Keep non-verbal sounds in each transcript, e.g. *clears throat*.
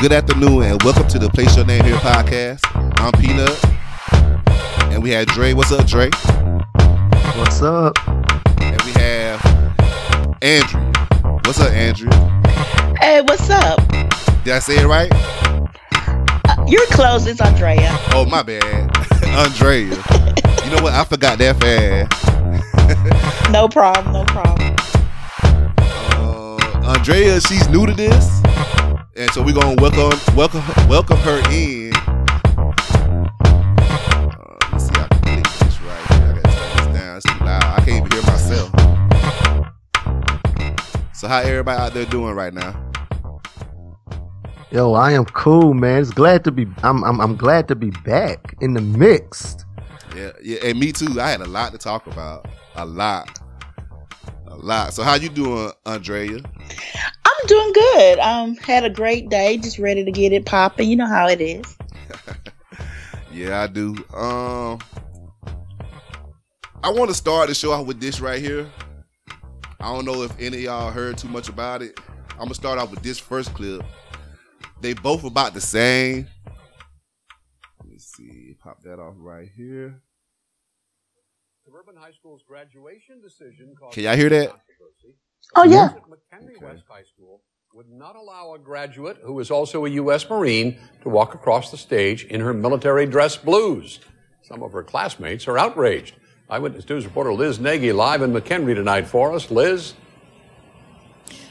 Good afternoon and welcome to the Place Your Name Here podcast. I'm Peanut. And we have Dre. What's up, Dre? What's up? And we have Andrew. What's up, Andrew? Hey, what's up? Did I say it right? Uh, you're close. It's Andrea. Oh, my bad. *laughs* Andrea. you know what? I forgot that fast. *laughs* no problem. No problem. Uh, Andrea, she's new to this. And so we're gonna welcome welcome welcome her in. Uh, let's see, I can click this right here. I gotta turn this down. It's too loud. I can't even hear myself. So how everybody out there doing right now? Yo, I am cool, man. It's glad to be. I'm I'm, I'm glad to be back in the mix. Yeah, yeah, and me too. I had a lot to talk about. A lot, a lot. So how you doing, Andrea? I'm doing good. Um, had a great day. Just ready to get it popping. You know how it is. *laughs* yeah, I do. Um, I want to start the show off with this right here. I don't know if any of y'all heard too much about it. I'm gonna start off with this first clip. They both about the same. Let's see, pop that off right here. Suburban High School's graduation decision Can y'all hear that? Oh yeah. McHenry okay. West High School would not allow a graduate who is also a U.S. Marine to walk across the stage in her military dress blues. Some of her classmates are outraged. Eyewitness News reporter Liz Nagy live in McHenry tonight for us. Liz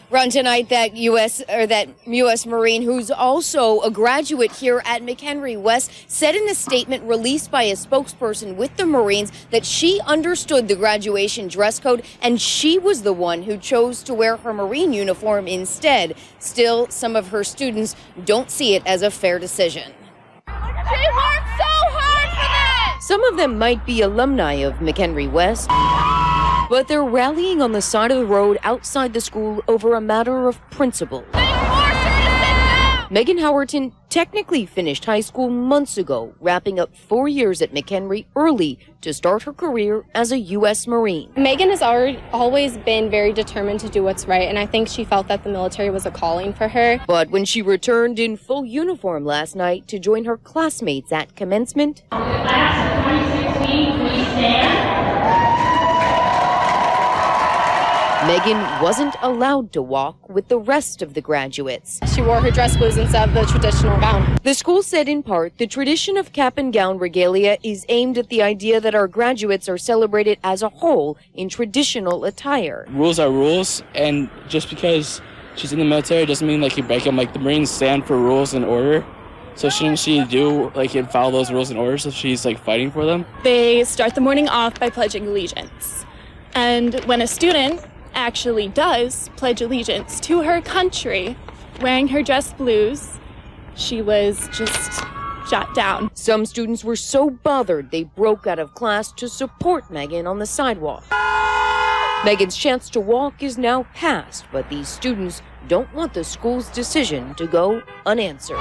run tonight that U.S. or that U.S. Marine, who's also a graduate here at McHenry West, said in a statement released by a spokesperson with the Marines that she understood the graduation dress code and she was the one who chose to wear her Marine uniform instead. Still, some of her students don't see it as a fair decision. She worked so hard for this! Some of them might be alumni of McHenry West. But they're rallying on the side of the road outside the school over a matter of principle. Megan Howerton technically finished high school months ago, wrapping up four years at McHenry early to start her career as a U.S. Marine. Megan has already, always been very determined to do what's right, and I think she felt that the military was a calling for her. But when she returned in full uniform last night to join her classmates at commencement, Class 2016, please stand. Megan wasn't allowed to walk with the rest of the graduates. She wore her dress blues instead of the traditional gown. The school said in part the tradition of cap and gown regalia is aimed at the idea that our graduates are celebrated as a whole in traditional attire. Rules are rules, and just because she's in the military doesn't mean like you break them. Like the Marines stand for rules and order. So shouldn't she do like and follow those rules and orders if she's like fighting for them? They start the morning off by pledging allegiance. And when a student actually does pledge allegiance to her country, wearing her dress blues. She was just shot down. Some students were so bothered they broke out of class to support Megan on the sidewalk. Megan's chance to walk is now past, but these students don't want the school's decision to go unanswered.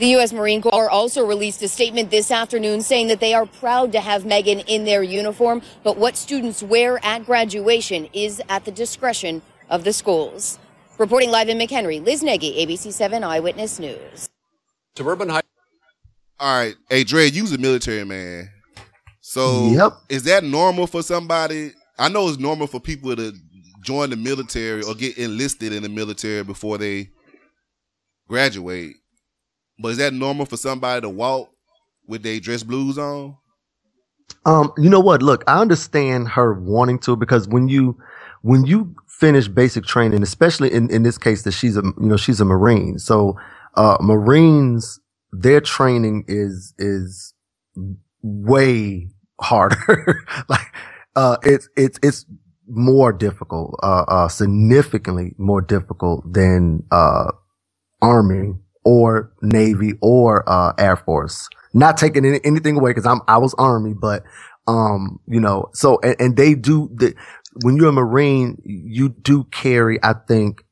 The U.S. Marine Corps also released a statement this afternoon saying that they are proud to have Megan in their uniform, but what students wear at graduation is at the discretion of the schools. Reporting live in McHenry, Liz Nagy, ABC 7 Eyewitness News. Suburban High. All right. Hey, Dre, you's a military man. So yep. is that normal for somebody? I know it's normal for people to join the military or get enlisted in the military before they graduate. But is that normal for somebody to walk with their dress blues on? Um, you know what? Look, I understand her wanting to because when you when you finish basic training, especially in, in this case that she's a you know she's a Marine. So uh Marines, their training is is way harder. *laughs* like uh it's it's it's more difficult, uh uh significantly more difficult than uh army or Navy or uh, Air Force. Not taking any, anything away because I'm I was Army, but um, you know, so and, and they do the when you're a Marine, you do carry, I think,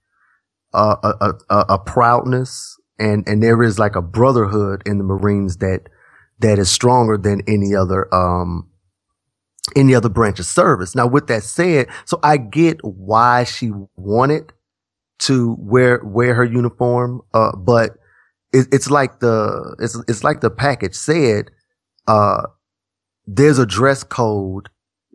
uh, a, a, a proudness and and there is like a brotherhood in the Marines that that is stronger than any other um any other branch of service. Now, with that said, so I get why she wanted to wear wear her uniform. Uh, but it, it's like the it's it's like the package said. Uh, there's a dress code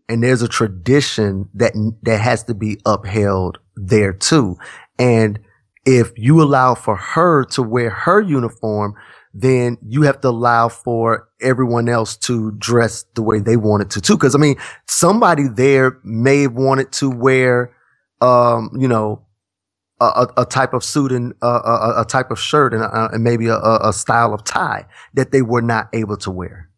and there's a tradition that that has to be upheld there too. And if you allow for her to wear her uniform, then you have to allow for everyone else to dress the way they wanted to too. Cause I mean, somebody there may have wanted to wear, um, you know, a, a type of suit and uh, a, a, type of shirt and, uh, and maybe a, a style of tie that they were not able to wear.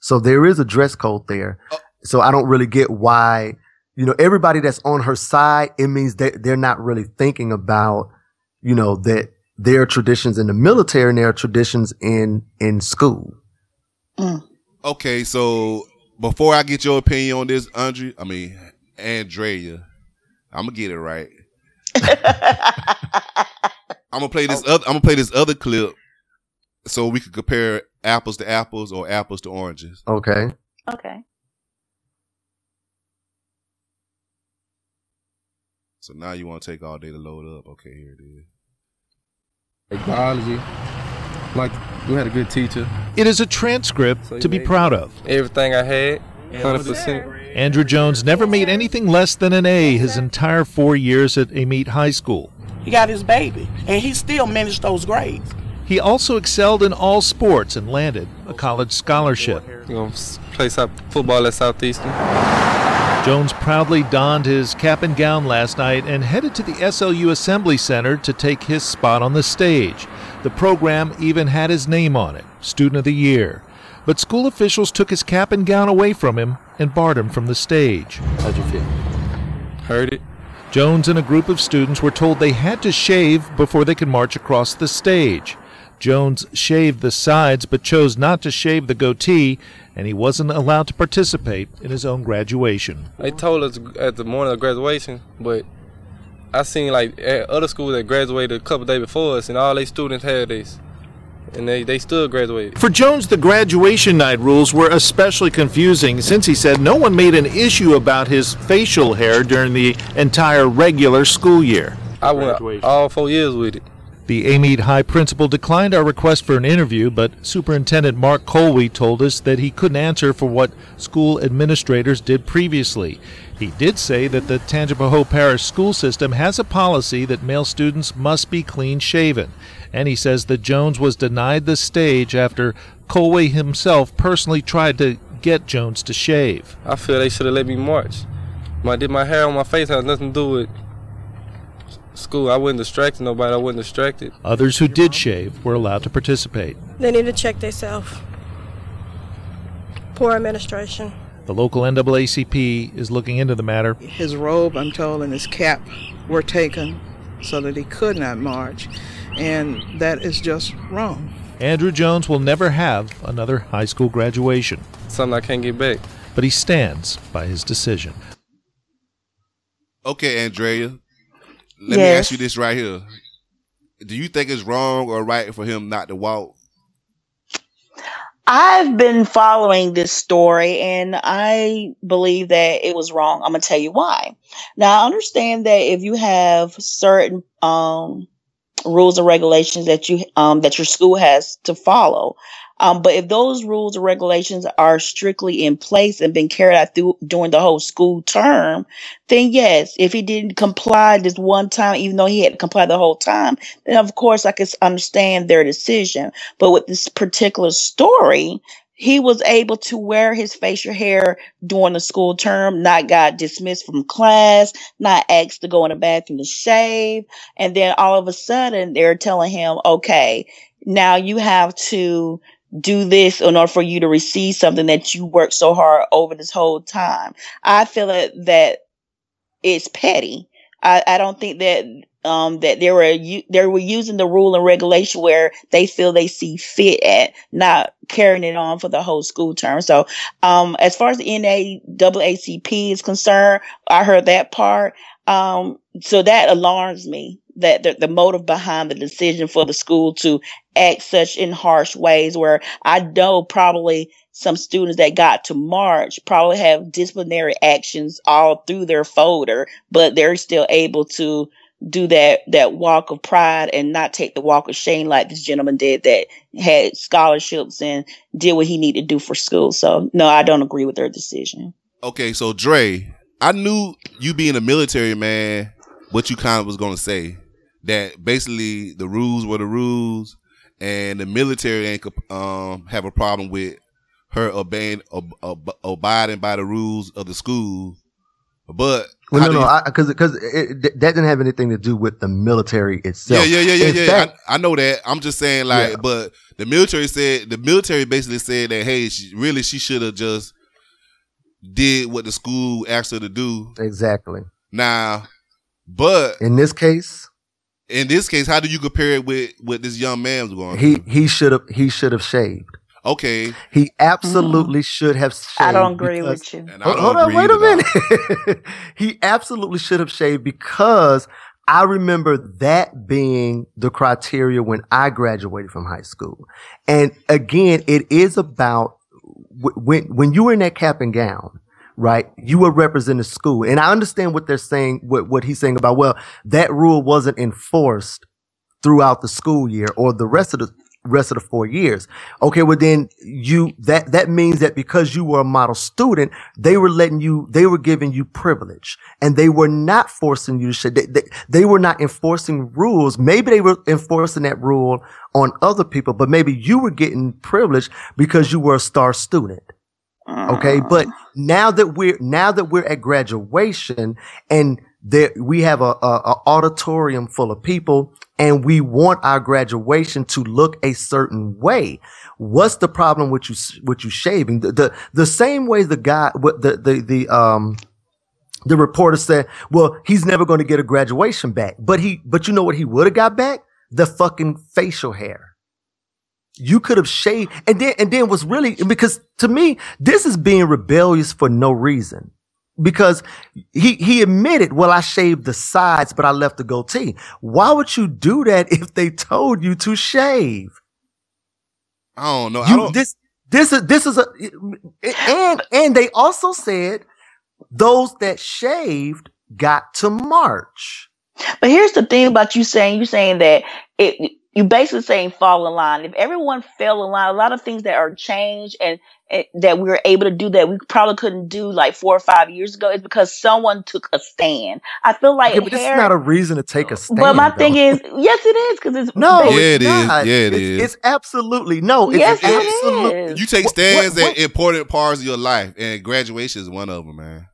So there is a dress code there. Oh. So I don't really get why, you know, everybody that's on her side, it means that they're not really thinking about, you know, that there are traditions in the military and there are traditions in, in school. Mm. Okay. So before I get your opinion on this, Andre, I mean, Andrea, I'm gonna get it right. *laughs* I'm gonna play this other. I'm gonna play this other clip so we can compare apples to apples or apples to oranges. Okay. Okay. So now you want to take all day to load up. Okay, here it is. Like biology, like we had a good teacher. It is a transcript so to be proud of. Everything I had, hundred percent. Andrew Jones never made anything less than an A his entire four years at Amite High School. He got his baby, and he still managed those grades. He also excelled in all sports and landed a college scholarship. You know, play football at Southeastern. Jones proudly donned his cap and gown last night and headed to the SLU Assembly Center to take his spot on the stage. The program even had his name on it, Student of the Year. But school officials took his cap and gown away from him and barred him from the stage. How'd you feel? Heard it. Jones and a group of students were told they had to shave before they could march across the stage. Jones shaved the sides but chose not to shave the goatee, and he wasn't allowed to participate in his own graduation. They told us at the morning of graduation, but I seen like at other schools that graduated a couple days before us, and all their students had this. And they, they still graduated. For Jones, the graduation night rules were especially confusing since he said no one made an issue about his facial hair during the entire regular school year. I went all four years with it. The Amite High principal declined our request for an interview, but Superintendent Mark Kolwe told us that he couldn't answer for what school administrators did previously. He did say that the Tangipahoa Parish school system has a policy that male students must be clean shaven, and he says that Jones was denied the stage after Kolwe himself personally tried to get Jones to shave. I feel they should have let me march. When I did my hair on my face had nothing to do with school. I wasn't distracting nobody. I wasn't distracted. Others who did shave were allowed to participate. They need to check themselves. Poor administration. The local NAACP is looking into the matter. His robe, I'm told, and his cap were taken so that he could not march, and that is just wrong. Andrew Jones will never have another high school graduation. Something I can't get back. But he stands by his decision. Okay, Andrea, let yes. me ask you this right here. Do you think it's wrong or right for him not to walk? I've been following this story and I believe that it was wrong. I'm going to tell you why. Now, I understand that if you have certain um, rules and regulations that you um, that your school has to follow, um, but if those rules and regulations are strictly in place and been carried out through during the whole school term, then yes, if he didn't comply this one time, even though he had to comply the whole time, then of course I could understand their decision. But with this particular story, he was able to wear his facial hair during the school term, not got dismissed from class, not asked to go in the bathroom to shave. And then all of a sudden they're telling him, okay, now you have to do this in order for you to receive something that you worked so hard over this whole time. I feel that, that it's petty. I, I don't think that um, that they were they were using the rule and regulation where they feel they see fit at, not carrying it on for the whole school term. So, um, as far as the NAACP is concerned, I heard that part. Um, so that alarms me that the, the motive behind the decision for the school to act such in harsh ways where I know probably some students that got to March probably have disciplinary actions all through their folder, but they're still able to do that that walk of pride and not take the walk of shame like this gentleman did that had scholarships and did what he needed to do for school. So no, I don't agree with their decision. Okay, so Dre, I knew you being a military man, what you kind of was going to say that basically the rules were the rules, and the military ain't um have a problem with her obeying ob- ob- abiding by the rules of the school. But Well, no, no, because because that didn't have anything to do with the military itself. Yeah, yeah, yeah, yeah, In yeah. fact- I, I know that. I'm just saying, like, Yeah. but the military said the military basically said that hey, she, really, she should have just did what the school asked her to do. exactly. Now, but In this case, in this case, how do you compare it with what this young man's was going? he he should have he should have shaved. Okay, He absolutely should have shaved. I don't agree because- with you. and I Hold, don't hold on, wait a minute. *laughs* he absolutely should have shaved because I remember that being the criteria when I graduated from high school. And again, it is about wh- when when you were in that cap and gown, right? You were representing school, and I understand what they're saying. What what he's saying about well, that rule wasn't enforced throughout the school year or the rest of the rest of the four years. Okay, well then you that that means that because you were a model student, they were letting you they were giving you privilege and they were not forcing you to. They, they, they were not enforcing rules. Maybe they were enforcing that rule on other people, but maybe you were getting privilege because you were a star student. Okay, but now that we're now that we're at graduation and there we have a, a, a auditorium full of people and we want our graduation to look a certain way. What's the problem with you with you shaving? The the, the same way the guy what the the the um the reporter said, well, he's never going to get a graduation back. But he but you know what he would have got back? The fucking facial hair. You could have shaved and then and then was really because to me, this is being rebellious for no reason. Because he he admitted, well, I shaved the sides, but I left the goatee. Why would you do that *laughs* if they told you to shave? I don't know. I don't. this this is this is a and and they also said those that shaved got to march. But here's the thing about you saying you saying that it you basically saying fall in line. If everyone fell in line, a lot of things that are changed and, and that we were able to do that we probably couldn't do like four or five years ago is because someone took a stand. I feel like Okay, but this is not a reason to take a stand. but my though. thing is, yes, it is because it's no, Yeah, it's not. Yeah, it it's, is. It's absolutely no. It's yes, absolute- it is. you take What- stands what- at important parts of your life, and graduation is one of them, man.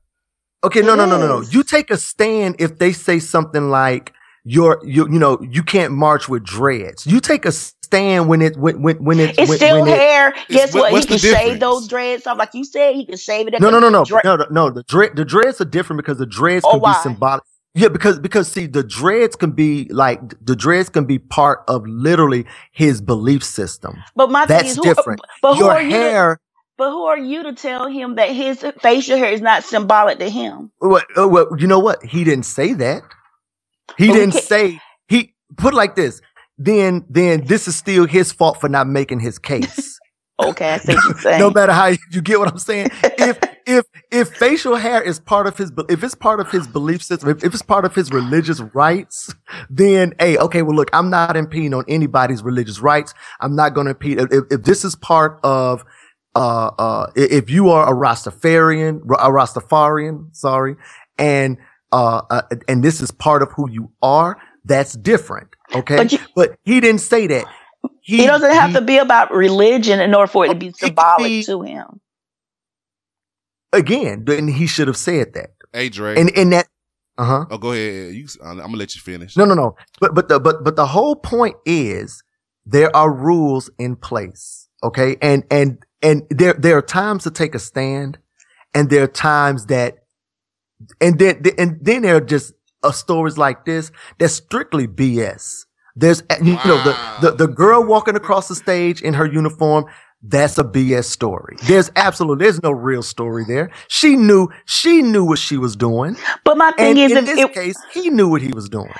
Okay, no, no, no, no, no. You take a stand if they say something like you're, you, you know, you can't march with dreads. You take a stand when it, when, when, when it, It's when, still when it- hair. Guess what- what? He what's the can shave those dreads off, like you said. He can shave it. No, no, no, no, dre- no, no, no. The dread, the dreads are different because the dreads Oh, can why? be symbolic. Yeah, because because see, the dreads can be like the dreads can be part of literally his belief system. But my thing That's is, who, different. But who Your are you? To, but who are you to tell him that his facial hair is not symbolic to him? Well, uh, well, you know what? He didn't say that. He But didn't say he put it like this. Then, then this is still his fault for not making his case. *laughs* *laughs* Okay, I see what you're saying. no matter how you, you get what I'm saying. If *laughs* if if facial hair is part of his, if it's part of his belief system, if, if it's part of his religious rights, then hey, okay, well, look, I'm not impeding on anybody's religious rights. I'm not going to impede. If, if this is part of, uh, uh, if you are a Rastafarian, a Rastafarian, sorry, and uh, uh, and this is part of who you are, that's different. Okay, But you- but he didn't say that. He doesn't have he- to be about religion in order for it to be symbolic be- to him. again. Then he should have said that. Hey, Dre. And in that, uh huh. oh, go ahead. You, I'm gonna let you finish. No, no, no. But but the but but the whole point is there are rules in place. Okay, and and and there there are times to take a stand, and there are times that, and then and then there are just uh, stories like this that's strictly BS. There's you know the, the the girl walking across the stage in her uniform. That's a BS story. There's absolutely there's no real story there. She knew she knew what she was doing, But my thing and is, in if this it, case, he knew what he was doing.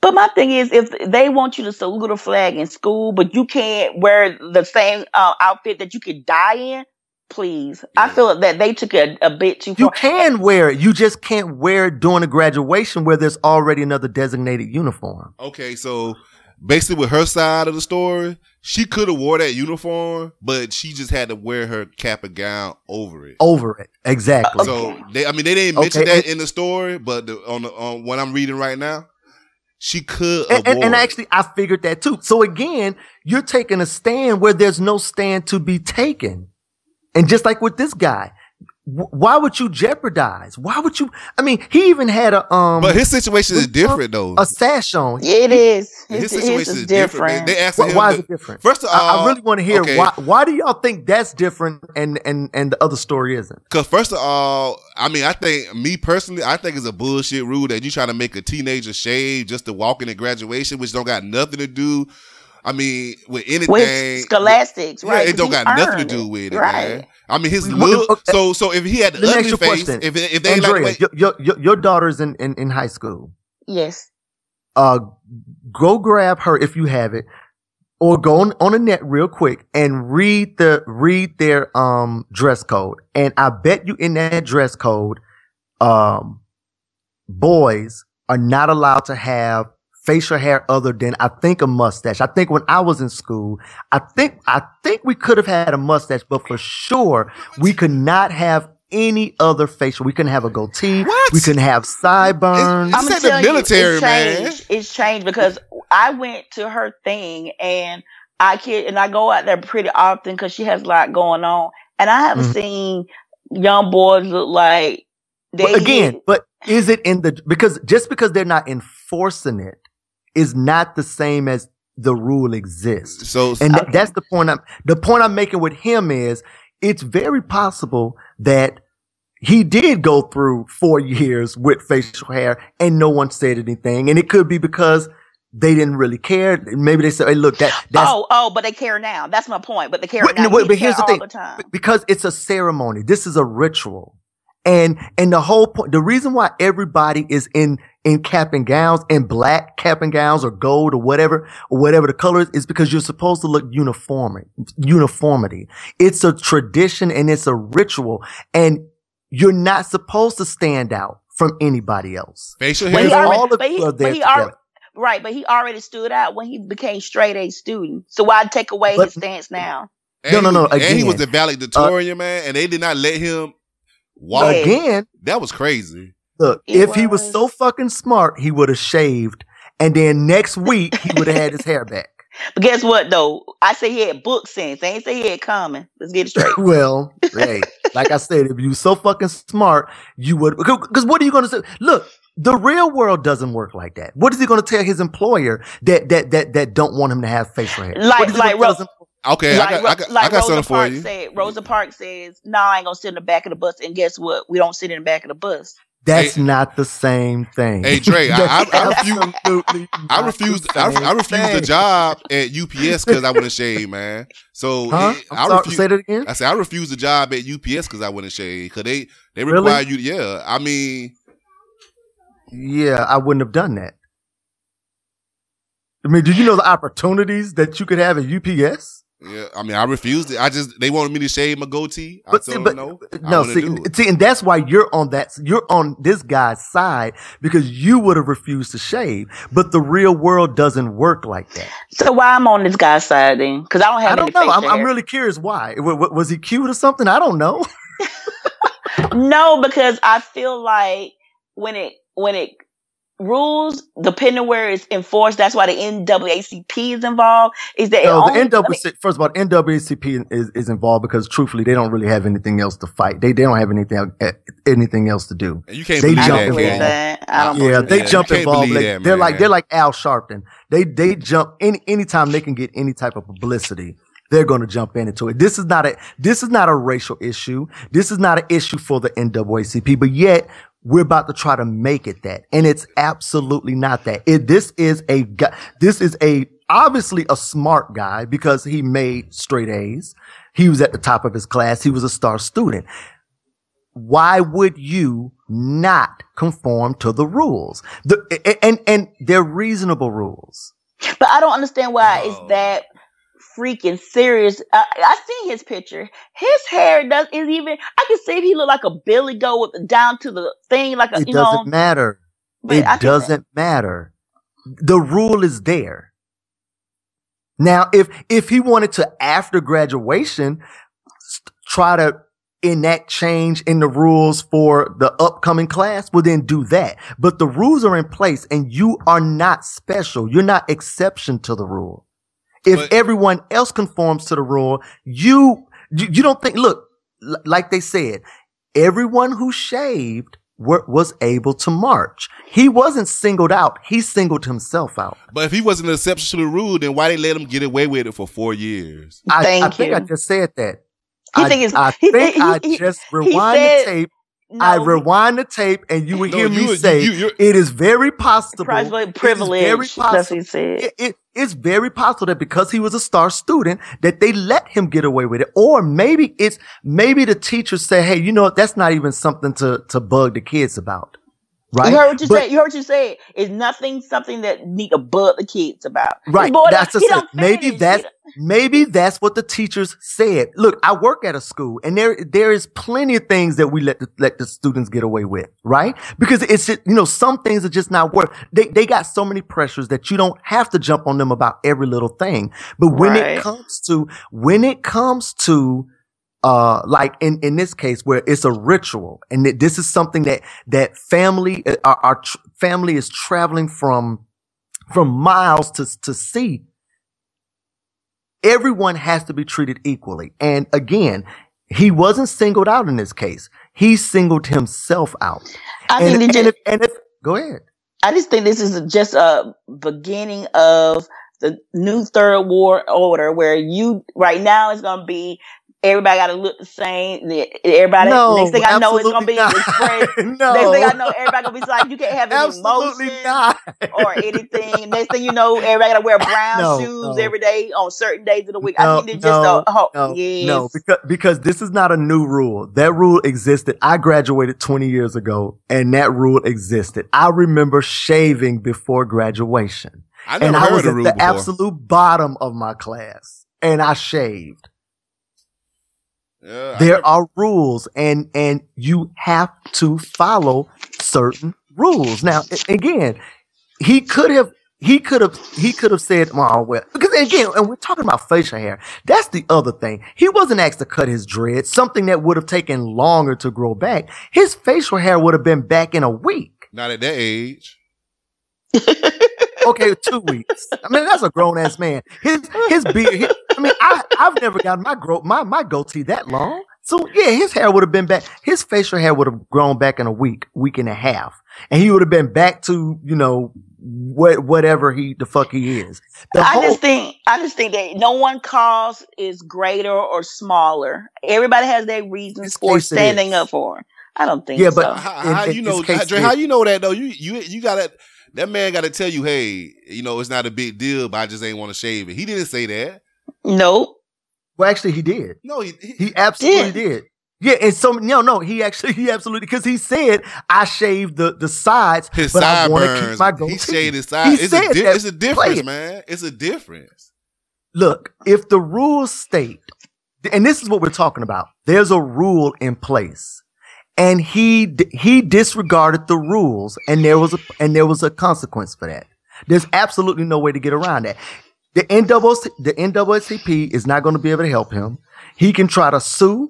but my thing is, if they want you to salute a flag in school, but you can't wear the same uh, outfit that you could die in, please. I feel that they took a, a bit too far. You can wear it. You just can't wear it during a graduation where there's already another designated uniform. Okay, so basically with her side of the story, she could have wore that uniform, but she just had to wear her cap and gown over it. Over it. Exactly. So they, I mean, they didn't mention Okay, that in the story, but the, on the, on what I'm reading right now, she could and, and, and actually, I figured that too. So again, you're taking a stand where there's no stand to be taken. And just like with this guy, why would you jeopardize? Why would you? I mean, he even had a um. but his situation is different though. A sash on. It is. His His, situation his is is different. different. They asked Why, him why is it different? First of all, I really want to hear okay. why. Why do y'all think that's different and and and the other story isn't? Because first of all, I mean, I think me personally, I think it's a bullshit rule that you try to make a teenager shave just to walk in at graduation, which don't got nothing to do. I mean, with anything. With scholastics, yeah, right? it don't got nothing to do with it, right. man. I mean, his look. okay. So, so if he had the Let me ask ugly face, question. if if they ain't like Andrea, your, your, your, your daughter's in, in, in high school. Yes. Uh, go grab her if you have it, or go on, on the net real quick and read the read their um dress code. And I bet you in that dress code, um, boys are not allowed to have facial hair other than I think a mustache. I think when I was in school, I think I think we could have had a mustache, but for sure we could not have any other facial. We couldn't have a goatee. What? We couldn't have sideburns. I'm gonna tell you, it's changed. It's changed because I went to her thing and I kid and I go out there pretty often because she has a lot going on, and I haven't Mhm. seen young boys look like they But again, but is it in the because just because they're not enforcing it is not the same as the rule exists. So and th- that's the point I'm the point I'm making with him is it's very possible that he did go through four years with facial hair and no one said anything. And it could be because they didn't really care. Maybe they said, hey, look, that that's oh oh, but they care now. That's my point. But they care Wait, now. wait, but here's the care thing. all time. because it's a ceremony. This is a ritual. And and the whole point the reason why everybody is in in cap and gowns in black cap and gowns or gold or whatever or whatever the color is is because you're supposed to look uniform uniformity. It's a tradition and it's a ritual and you're not supposed to stand out from anybody else. facial But hair. he All already, of but he, are there but he already, right, but he already stood out when he became straight A student. So why take away But- his stance now? And No, no, no, was- And he again. was the valedictorian, uh, man, and they did not let him walk. Again, That was crazy. Look, It if he was was. so fucking smart, he would have shaved, and then next week he would have had his hair back. But *laughs* guess what though? I say he had book sense. I ain't say he had common. Let's get it straight. *laughs* well, *laughs* hey, like I said, if you so fucking smart, you would. Because what are you going to say? Look, the real world doesn't work like that. What is he going to tell his employer that that that that don't want him to have facial hair? What Like is he like gonna tell Ro- his Okay, like, I got, Ro- I got, like I got Rosa something for Parks you. said. Rosa Parks says, "No, I ain't gonna sit in the back of the bus." And guess what? We don't sit in the back of the bus. That's not the same thing. Hey Dre, I, I, I refuse. absolutely I refuse. the I, same I refused the job at UPS because I wouldn't shave, man. So Huh? it- I'm I say that again? I said I refuse the job at UPS because I wouldn't shave because they they Really? require you. Yeah, I mean, Yeah, I wouldn't have done that. I mean, do you know the opportunities that you could have at UPS? Yeah, I mean, I refused it. I just they wanted me to shave my goatee. I But, told see, them but no. I no, see, do it. see, and that's why you're on that. You're on this guy's side because you would have refused to shave. But the real world doesn't work like that. So why I'm on this guy's side then? Because I don't have I don't know. I'm, I'm really curious why. W- w- was he cute or something? I don't know. *laughs* No, because I feel like when it when it rules, depending where it's enforced, that's why the NAACP is involved. Is that it No, the NAACP, first of all, NAACP is, is involved because truthfully, they don't really have anything else to fight. They, they don't have anything, eh, anything else to do. You can't they believe jump that, involved. can that. I don't Yeah, they that. jump involved. Like, that, they're like they're like Al Sharpton. They they jump any anytime they can get any type of publicity. They're going to jump into it. This is not a this is not a racial issue. This is not an issue for the NAACP. But yet we're about to try to make it that, and it's absolutely not that. It, this is a guy. This is a obviously a smart guy because he made straight A's. He was at the top of his class. He was a star student why would you not conform to the rules? The, and, and they're reasonable rules. But I don't understand why it's that freaking serious. I, I see his picture. His hair does is even. I can see if he look like a Billy Goat with down to the thing, like a It you doesn't know. matter. It doesn't matter. The rule is there. Now, if if he wanted to after graduation s- try to enact change in the rules for the upcoming class, well then do that. But the rules are in place and you are not special. You're not exception to the rule. If everyone else conforms to the rule, you you, you don't think look, l- like they said, everyone who shaved were, was able to march. He wasn't singled out. He singled himself out. But if he wasn't an exception to the rule, then why they let him get away with it for four years? I, I Thank think I just said that. He I, think it's- I he think think- I he- he- just he rewind said- the tape. I rewind the tape, and you would No, hear me you- say you- it is very possible. Probably privilege. very That's what he said. It- it- it's very possible that because he was a star student, that they let him get away with it, or maybe it's maybe the teachers say, "Hey, you know what? That's not even something to to bug the kids about." Right? You heard what you But- said. You heard what you said. It's nothing something that need to bug the kids about. Right. boy, That's Maybe that's maybe that's what the teachers said. Look, I work at a school, and there there is plenty of things that we let the, let the students get away with, right? Because it's just, you know some things are just not worth. They they got so many pressures that you don't have to jump on them about every little thing. But when Right. it comes to when it comes to uh like in in this case where it's a ritual and that this is something that that family uh, our, our tr- family is traveling from from miles to to see everyone has to be treated equally. And again he wasn't singled out in this case. He singled himself out. I and, think and just- if, and if go ahead. I just think this is just a beginning of the new third war order where you right now is gonna be everybody got to look the same. Everybody. No, next thing I know, it's gonna be absolutely *laughs* expressed. No. Next thing I know, everybody gonna be like, you can't have any Absolutely emotion not. or anything. Next thing you know, everybody gotta wear brown No, shoes no. every day on certain days of the week. No, I think it's just no, a oh, no, yes. no, because because this is not a new rule. That rule existed. I graduated 20 years ago, and that rule existed. I remember shaving before graduation, I and never I heard was the at rule the before. absolute bottom of my class, and I shaved. Yeah, There are rules, and and you have to follow certain rules. Now, again, he could have. He could have he could have said, "Oh well," because again, and we're talking about facial hair. That's the other thing. He wasn't asked to cut his dreads, something that would have taken longer to grow back. His facial hair would have been back in a week. Not at that age. *laughs* Okay, two weeks. I mean, that's a grown ass man. His his beard. he- I mean, I I've never gotten my grow my my goatee that long. So yeah, his hair would have been back. His facial hair would have grown back in a week, week and a half, and he would have been back to you know what whatever he the fuck he is. The I whole- just think I just think that no one cause is greater or smaller. Everybody has their reasons for standing up for. it. I don't think Yeah, so. but- How, how in you know, Dre, how you know that though? You you you gotta that man gotta tell you, hey, you know, it's not a big deal, but I just ain't want to shave it. He didn't say that. Nope. well, actually, he did. No, he, he He absolutely did. Yeah, and so no, no, he actually, he absolutely, because he said I shaved the the sides, his but I want to keep sideburns. my He shaved his side. He It's a, said di- that. it's a difference, it. man. It's a difference. Look, if the rules state, and this is what we're talking about, there's a rule in place, and he he disregarded the rules, and there was a and there was a consequence for that. There's absolutely no way to get around that. The NAACP, the NAACP is not going to be able to help him. He can try to sue.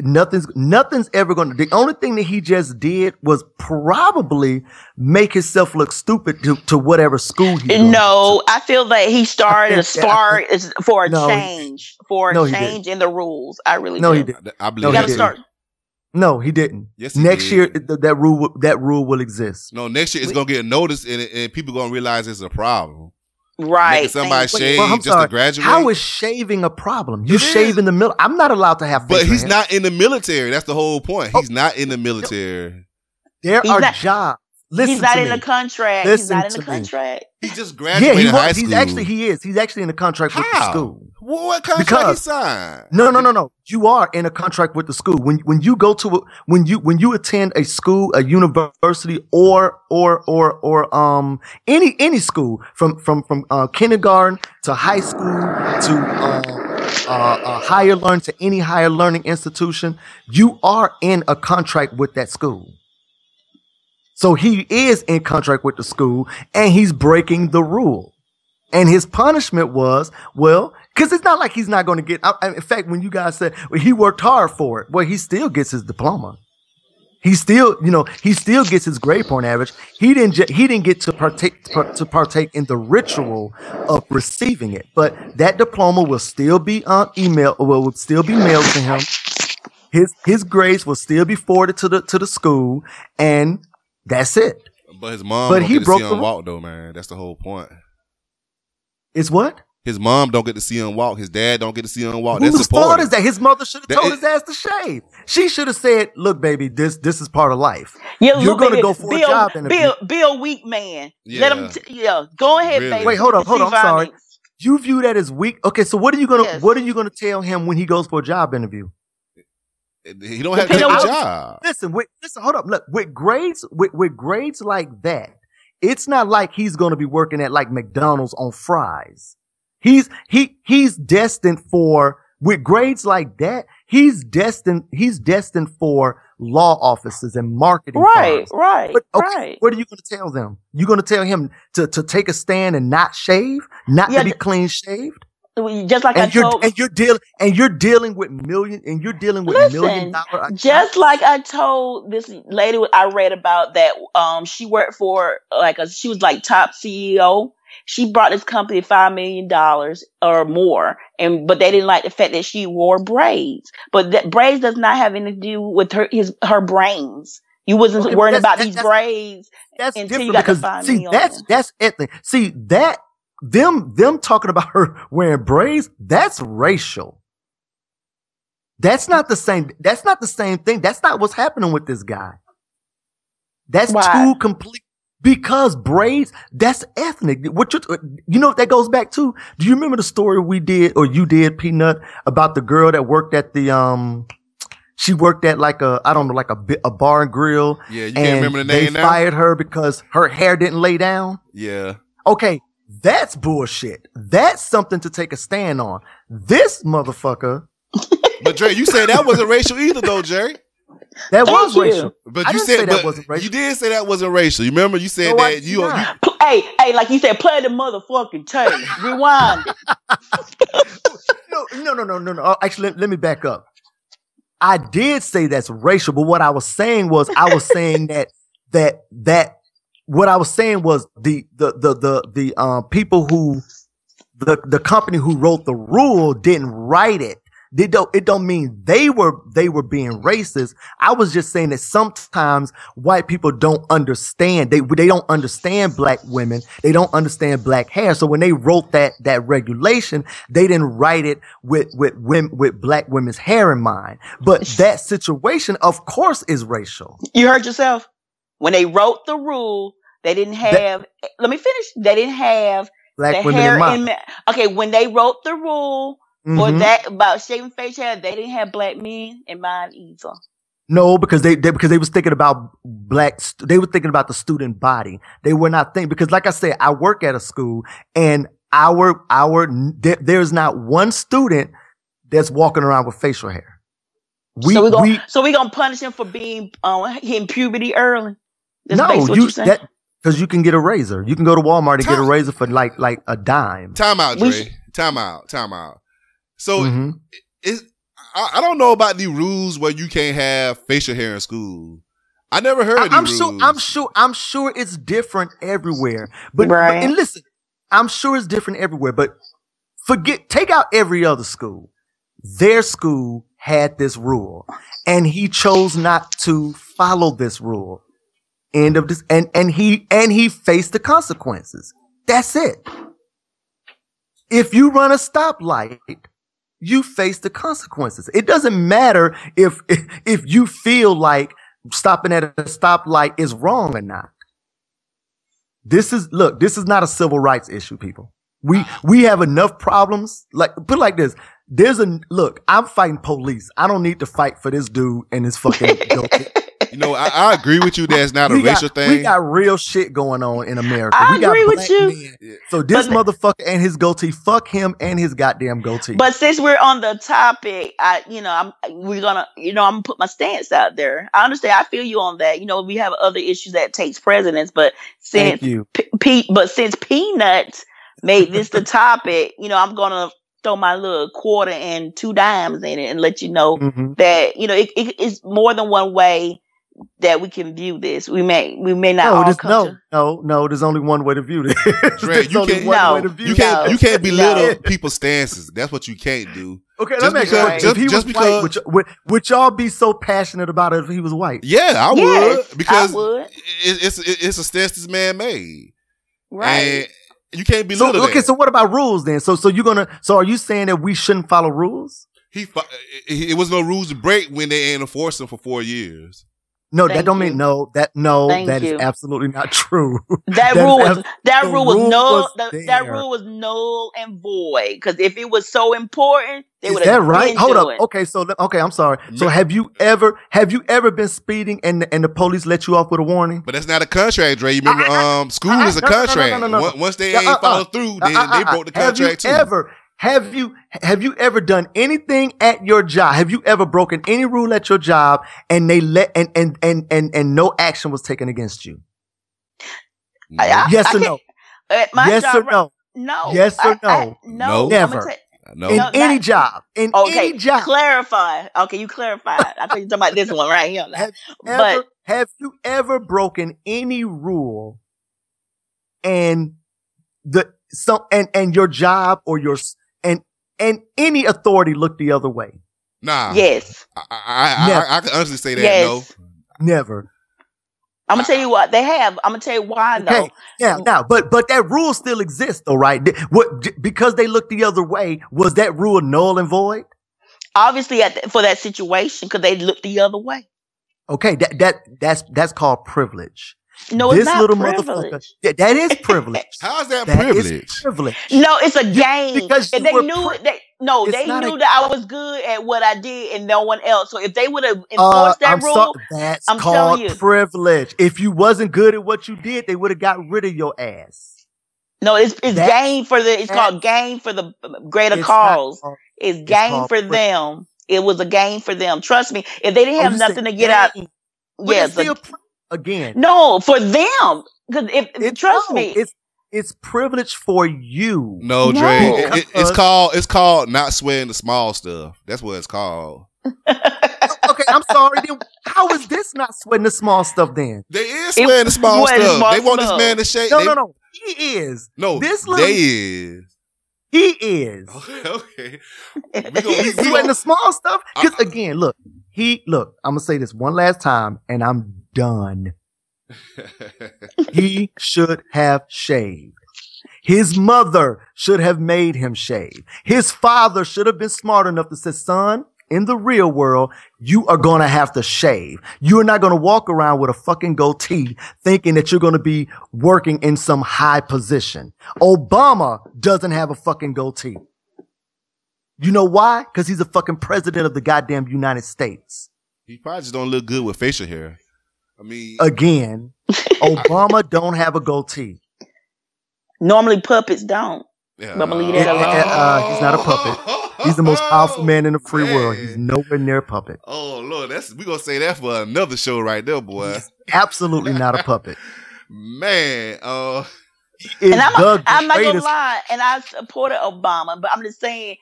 Nothing's nothing's ever going to. The only thing that he just did was probably make himself look stupid to, to whatever school he. goes No, I feel that he started a think that- spark for a No, change, for a no, change in the rules. I really No, do. he did. I No, believe he gotta start. No, he didn't. Yes, he Next did. year, th- that rule will- that rule will exist. No, next year it's gonna get noticed, and, and people gonna realize it's a problem. Right. Making somebody Thank shave Well, I'm just to graduate. How is shaving a problem? You It shave is. in the middle. I'm not allowed to have. but he's hair. not in the military. That's the whole point. Oh, he's not in the military. There He's are not- jobs. Listen he's not to in me. the contract. he's not in to the me. contract. He just *laughs* Yeah, graduated he high school. he's actually he is. He's actually in a contract with the How? school. Well, what contract Because- he signed? No, no, no, no. You are in a contract with the school. When when you go to a, when you when you attend a school, a university, or or or or um any any school from from from uh, kindergarten to high school to uh, uh, uh, higher learning to any higher learning institution, you are in a contract with that school. So he is in contract with the school, and he's breaking the rule. And his punishment was, well, because it's not like he's not going to get. I, in fact, when you guys said well, he worked hard for it, well, he still gets his diploma. He still, you know, he still gets his grade point average. He didn't. He didn't get to partake par- to partake in the ritual of receiving it, but that diploma will still be on email. Will will still be mailed to him. His his grades will still be forwarded to the to the school, and that's it. But his mom But don't he get to broke see the him walk though, man. That's the whole point. It's what? His mom don't get to see him walk. His dad don't get to see him walk. Whose That's fault important. is that? His mother should have told is- his ass to shave. She should have said, "Look, baby, this this is part of life. Yeah, You're going to go for be a job interview." Be a, be a weak man. Let him. Yeah. T- yeah, go ahead, Really? baby. Wait, hold up, hold on. I'm sorry. You view that as weak. Okay, so what are you gonna Yes. what are you gonna tell him when he goes for a job interview? He don't have to take a what- job. Listen, with, listen, hold up. Look, with grades, with, with grades like that, it's not like he's gonna be working at like McDonald's on fries. He's he he's destined for with grades like that. He's destined he's destined for law offices and marketing Right, firms. right, But, okay, right. What are you going to tell them? You going to tell him to, to take a stand and not shave, not Yeah, to be clean shaved? Just like I and you're told. and you're dealing and you're dealing with million and you're dealing with million Listen, dollar just like I told this lady I read about that, um, she worked for like a, she was like top CEO. She brought this company five million dollars or more, and but they didn't like the fact that she wore braids. But that braids does not have anything to do with her his her brains. You wasn't Okay, worrying about these that's- braids that's until you different got the because five see million. that's that's ethnic. See that them them talking about her wearing braids that's racial. That's not the same. That's not the same thing. That's not what's happening with this guy. That's Why? two complete because braids. That's ethnic. What you you know that goes back to? Do you remember the story we did or you did, Peanut, about the girl that worked at the um. She worked at like a I don't know like a a bar and grill. Yeah, you can't remember the They name now? fired her because her hair didn't lay down. Yeah. Okay, that's bullshit. That's something to take a stand on. This motherfucker, But Dre, you say that wasn't racial either, though, Jerry. that Thank was you. racial. But I you didn't said say but that wasn't racial. You did say that wasn't racial. You remember you said No, that you, you Hey, hey, like you said, play the motherfucking tape. Rewind. *laughs* No, no, no, no, no, no. Oh, Actually, let, let me back up. I did say that's racial, but what I was saying was I was saying that that that what I was saying was the the the the the uh, people who the the company who wrote the rule didn't write it. It don't it don't mean they were they were being racist. I was just saying that sometimes white people don't understand. They they don't understand black women. They don't understand black hair. So when they wrote that that regulation, they didn't write it with with women with black women's hair in mind. But that situation, of course, is racial. You heard yourself. When they wrote the rule, they didn't have. let me finish. They didn't have Black the women hair in in. Okay, when they wrote the rule for Mhm. that about shaving face hair, they didn't have black men in mind either. No, because they, they because they was thinking about black. st- They were thinking about the student body. They were not thinking because, like I said, I work at a school, and our our there, there's not one student that's walking around with facial hair. We so we gonna we so we gonna punish him for being um hitting puberty early. That's no what you you're saying. that because you can get a razor. You can go to Walmart and get a razor for like like a dime. Time out, We Dre. sh- time out. Time out. So Mhm. it's, I, I don't know about the rules where you can't have facial hair in school. I never heard I, of I'm these sure. I'm sure. I'm sure it's different everywhere. But, but and listen, I'm sure it's different everywhere. But forget, take out every other school. Their school had this rule, and he chose not to follow this rule. End of this, and and he and he faced the consequences. That's it. If you run a stoplight, you face the consequences. It doesn't matter if if, *laughs* if you feel like stopping at a stoplight is wrong or not. This is look. This is not a civil rights issue, people. We we have enough problems. Like put it like this. There's a look. I'm fighting police. I don't need to fight for this dude and his fucking. *laughs* goatee. You know, I, I agree with you. that it's not a we got, racial thing. We got real shit going on in America. I we got agree with black you. men. So this motherfucker and his goatee, fuck him and his goddamn goatee. But since we're on the topic, I, you know, I'm, we're gonna, you know, I'm gonna put my stance out there. I understand. I feel you on that. You know, we have other issues that takes precedence, but since Thank you. P- Pete, but since Peanuts made this the topic, you know, I'm gonna throw my little quarter and two dimes in it and let you know Mhm. that you know it, it, it's more than one way that we can view this. We may, we may not no, all come no, to. no, no. There's only one way to view this. *laughs* Dre, There's you only can't, one No. way to view you can't, No. you can't belittle No. people's stances. That's what you can't do. Okay, Just let me ask you, because- if he just- was just white, because- would, y- would, would y'all be so passionate about it if he was white? Yeah, I Yes, would because I would. it, it's it's a stance this man made, Right. and you can't So belittle okay, that. so what about rules then? So so you're gonna so are you saying that we shouldn't follow rules? he, fu- it, it was no rules to break when they ain't enforced them for four years. No, that don't you. mean no. That no, Thank that is you. absolutely not *laughs* true. That That rule was that rule was rule null. was the- that rule was null and void. Because if it was so important, they Is would that have right? been Hold up. doing. Okay, so okay, I'm sorry. So have you ever have you ever been speeding and the, and the police let you off with a warning? But that's not a contract, Dre. You remember, um, school uh, is a no, no, no, no, contract. no, no, no. Once- Once they Uh, ain't uh, follow through, then Uh, uh, they uh, broke the have you contract too. Ever have you have you ever done anything at your job? Have you ever broken any rule at your job and they let and and and and, and no action was taken against you? I- I- Yes I or can't- no? At my Yes job, or no? No. Yes or I- I- no? no. No. Never. No, In No, any not- job, in Okay, any job, clarify. Okay, you clarified. I thought you were talking about this one right here. Have *laughs* But ever have you ever broken any rule and the some and and your job or your s- and and any authority looked the other way? nah. yes, I, I, I, I, I can honestly say that. yes. Never. I'm gonna tell you what they have. I'm gonna tell you why though. Okay. Yeah. Now, but but that rule still exists, though, right? What because they looked the other way was that rule null and void? Obviously, at the, for that situation, because they looked the other way. Okay. That that that's that's called privilege. No, it's this not little privilege. motherfucker. Yeah, that is *laughs* privilege. How's that, That is privilege? privilege. No, it's a game. because you they were knew pri- they no, It's they not a- knew that I was good at what I did and no one else. So if they would have Uh, enforced that I'm rule, so- that's I'm called telling you. privilege. If you wasn't good at what you did, they would have got rid of your ass. no, it's it's That- game for the. It's that- called game for the greater It's cause. not called- It's game called for pri- them. It was a game for them. Trust me. If they didn't Oh, have you nothing to get out, game, but yes, it's still pri- again. no, for them. Because if It's- trust no, me, it's it's privilege for you. No, No. Dre. It, it- it's called it's called not sweating the small stuff. That's what it's called. *laughs* okay, I'm sorry. Then how is this not sweating the small stuff? Then They is It- sweating the small sweating stuff. small they want stuff. this man to shake. no, they, no, no. He is. no. This little- they is. He is. *laughs* okay. *laughs* We gonna, He's we sweating gonna, the small stuff. Because again, look, he look. I'm gonna say this one last time, and I'm done. *laughs* he should have shaved. His mother should have made him shave. His father should have been smart enough to say, son, in the real world, you are going to have to shave. You're not going to walk around with a fucking goatee thinking that you're going to be working in some high position. Obama doesn't have a fucking goatee. You know why? Because he's a fucking president of the goddamn United States. he probably just don't look good with facial hair. I mean, Again, *laughs* Obama don't have a goatee. normally puppets don't. yeah, but believe Uh, that alone. uh, he's not a puppet. He's the most powerful man in the free *laughs* world. He's Man. nowhere near a puppet. Oh Lord, that's we gonna say that for another show right there, boy. He's absolutely not a puppet. *laughs* Man, uh, and I'm, the I'm not gonna lie, and I supported Obama, but I'm just saying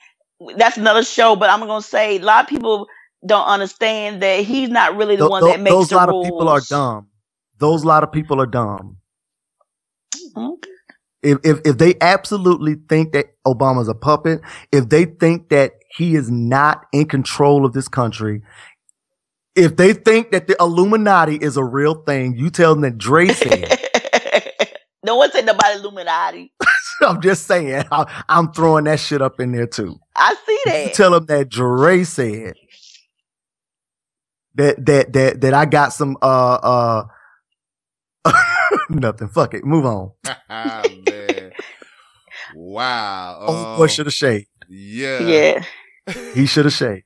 that's another show. But I'm gonna say a lot of people don't understand that he's not really the one that makes those the lot rules. of people are dumb. Those lot of people are dumb. Okay. If, if if they absolutely think that Obama's a puppet, if they think that he is not in control of this country, if they think that the Illuminati is a real thing, you tell them that Dre said. It. *laughs* No one said nobody Illuminati. *laughs* I'm just saying, I, I'm throwing that shit up in there too. I see You that. tell them that Dre said that that that that I got some uh uh *laughs* Nothing. Fuck it. Move on. *laughs* man. Wow. Old boy Um, should have shaved. yeah. Yeah. He should have shaved.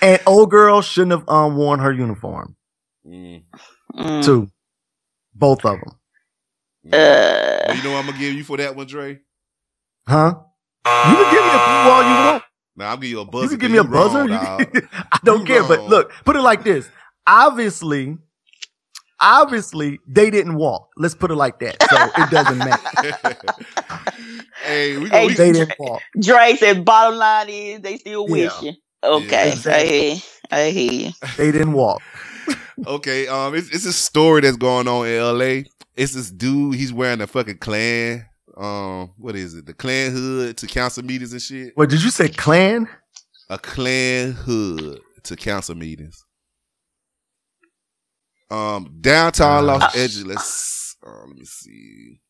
And old girl shouldn't have um worn her uniform Mm. Mm. too. Both of them. Uh, you know what I'm gonna give you for that one, Dre? Huh? You can give me a blue wall you want. Nah, I'm giving you a buzzer. You can give me a 'cause *laughs* you buzzer. wrong, can- I don't care. But look, put it like this. Obviously, obviously, they didn't walk. Let's put it like that. So it doesn't matter. *laughs* hey, we, Hey, we, They didn't walk. Dre said, bottom line is they still Yeah. wishing. Okay, exactly. I hear, I hear you. They didn't walk. *laughs* okay, um, it's, it's a story that's going on in L.A. It's this dude. He's wearing a fucking Klan. Um, what is it? The Klan hood to council meetings and shit. What did you say? Klan? A Klan hood to council meetings. Um, downtown Ah. Los Angeles. Uh, let me see.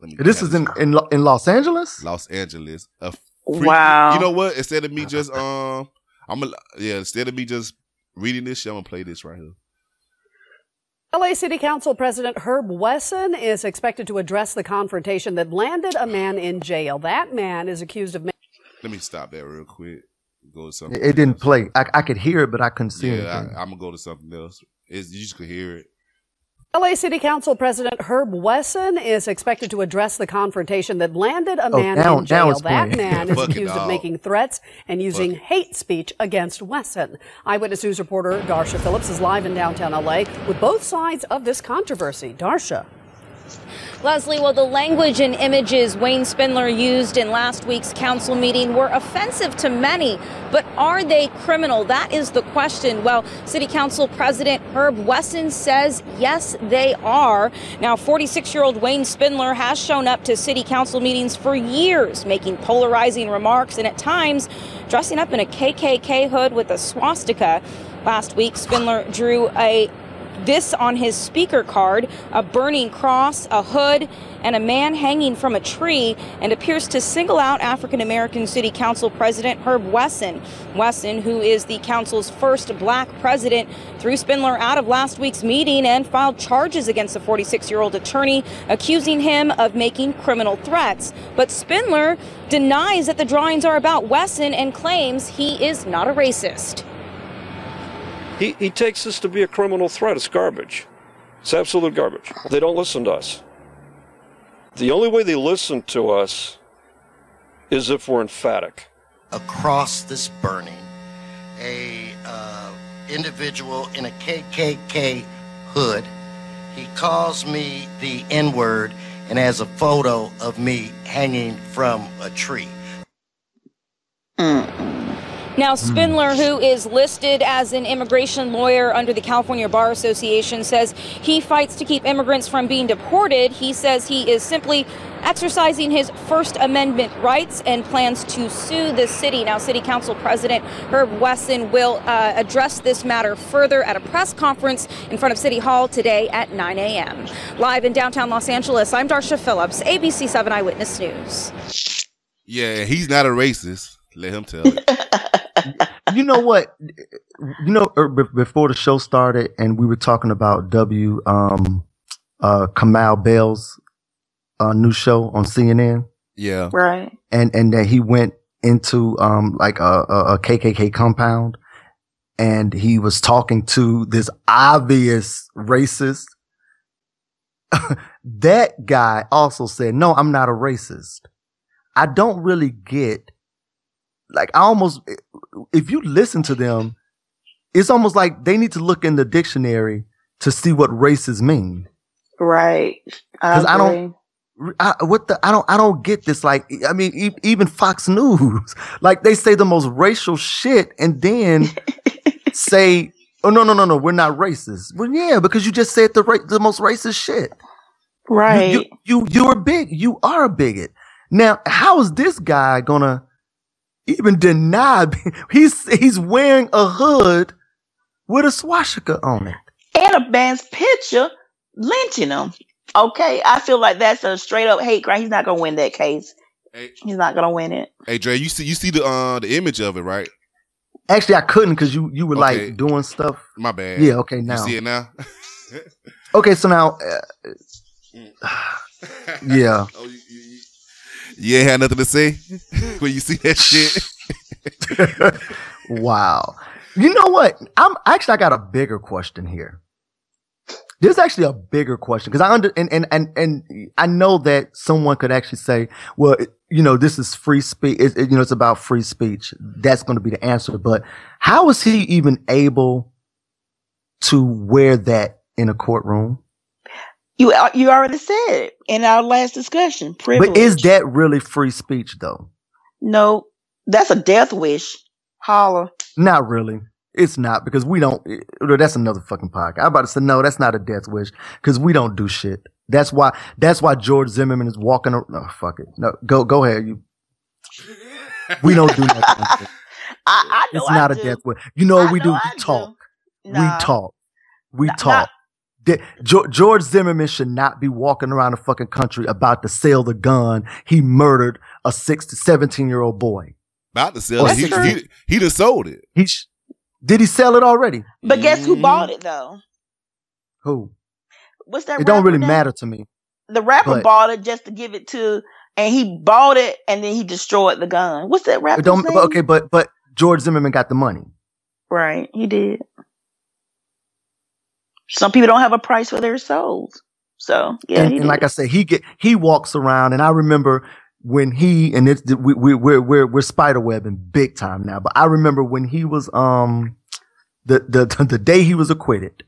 Let me This grab is in in, in Los Angeles. Los Angeles. A Wow. You know what? Instead of me just *laughs* um, I'm a yeah. Instead of me just reading this shit, I'm gonna play this right here. LA City Council President Herb Wesson is expected to address the confrontation that landed a man in jail. That man is accused of. Let me stop that real quick. Go to something. It, it didn't play. I, I could hear it, but I couldn't see Yeah, anything. I, I'm gonna go to something else. It's, you just could hear it. LA City Council President Herb Wesson is expected to address the confrontation that landed a Oh, man now- in jail. That playing. *laughs* man is accused of making threats and using hate speech against Wesson. Eyewitness News reporter Darsha Phillips is live in downtown LA with both sides of this controversy. Darsha. Leslie, well, the language and images Wayne Spindler used in last week's council meeting were offensive to many, but are they criminal? That is the question. Well, City Council President Herb Wesson says yes, they are. Now, 46 year old Wayne Spindler has shown up to City Council meetings for years, making polarizing remarks and at times dressing up in a KKK hood with a swastika. Last week, Spindler drew a this on his speaker card a burning cross, a hood, and a man hanging from a tree, and appears to single out African American City Council President Herb Wesson. Wesson, who is the council's first black president, threw Spindler out of last week's meeting and filed charges against the 46 year old attorney, accusing him of making criminal threats. But Spindler denies that the drawings are about Wesson and claims he is not a racist. He, he takes this to be a criminal threat. It's garbage. It's absolute garbage. They don't listen to us. The only way they listen to us is if we're emphatic. across this burning a uh, individual in a KKK hood. He calls me the N word and has a photo of me hanging from a tree. Now, Spindler, who is listed as an immigration lawyer under the California Bar Association, says he fights to keep immigrants from being deported. He says he is simply exercising his First Amendment rights and plans to sue the city. Now, City Council President Herb Wesson will uh, address this matter further at a press conference in front of City Hall today at 9 a.m. Live in downtown Los Angeles, I'm Darsha Phillips, ABC 7 Eyewitness News. Yeah, he's not a racist. Let him tell it. *laughs* you know what? You know, er, be- before the show started, and we were talking about W. Um, uh, Kamau Bell's uh, new show on CNN, Yeah. Right. and and that he went into um like a, a, a KKK compound, and he was talking to this obvious racist. *laughs* that guy also said, "No, I'm not a racist." I don't really get like I almost if you listen to them, it's almost like they need to look in the dictionary to see what races mean. Right. I, Because I, agree. don't, I, what the I don't I don't get this. Like I mean, e- even Fox *laughs* News, like they say the most racial shit, and then *laughs* say, "Oh no no no no, we're not racist." Well, yeah, because you just said the ra- the most racist shit. You- Right. You, you you're a big. You are a bigot. Now, how is this guy gonna even denied. *laughs* He's he's wearing a hood with a swastika on it. and a man's picture lynching him. Okay, I feel like that's a straight up hate crime. He's not gonna win that case. He's not gonna win it. Hey Dre, you see you see the uh the image of it, right? Actually, I couldn't because you you were Okay. like doing stuff. My bad. Yeah. Okay. Now. You see it now? *laughs* Okay, so now, uh, *sighs* yeah. *laughs* Oh, you, you, ain't had nothing to say *laughs* when you see that shit. *laughs* wow. You know what? I'm actually I got a bigger question here. There's actually a bigger question because I under and, and and and I know that someone could actually say, well, you know, this is free speech. It, it- you know, it's about free speech. That's going to be the answer. But how is he even able to wear that in a courtroom? You you already said it in our last discussion. Privilege. But is that really free speech though? no? That's a death wish. Holler. Not really. It's not because we don't. eh, That's another fucking podcast. I'm about to say no. That's not a death wish because we don't do shit. That's why. That's why George Zimmerman is walking. ar- No, fuck it. No, go go ahead. You. *laughs* We don't do that. kind of shit. I, I know It's not a do. death wish. You know what we know do? I We do. talk. Nah. We talk. We Nah, talk. That- Geo- George Zimmerman should not be walking around the fucking country about to sell the gun he murdered a six to 17 year old boy. About to sell That's it. He, true. he, he done sold it. He sh- did he sell it already? But guess Mm-hmm. who bought it though? Who? What's that? It don't really name? matter to me. The rapper but- bought it just to give it to, and he bought it and then he destroyed the gun. What's that It rapper's don't, name? but okay, but but George Zimmerman got the money. Right, he did. Some people don't have a price for their souls. So yeah, and, and like I said, he get he walks around, and I remember when he and it's we we we're we're we're spider webbing big time now. But I remember when he was um the the *laughs* the day he was acquitted,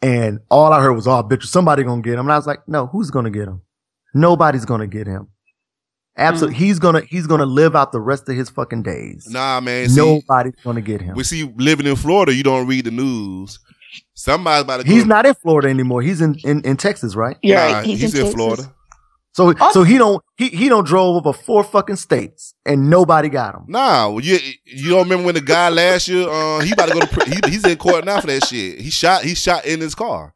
and all I heard was, "Oh, bitch, somebody gonna get him." And I was like, "No, who's gonna get him? Nobody's gonna get him. Absolutely, he's gonna he's gonna live out the rest of his fucking days. Nah, man. See, Nobody's gonna get him. we see living in Florida, you don't read the news. Somebody's about to go. He's not in Florida anymore. He's in in, in Texas, right? You're Nah. He's, he's in, in Texas. Florida. So so he don't he he don't drove over four fucking states and nobody got him. Nah, well, you you don't remember when the guy last year? Uh, he about to go to pri- he, he's in court now for that shit. He shot he shot in his car.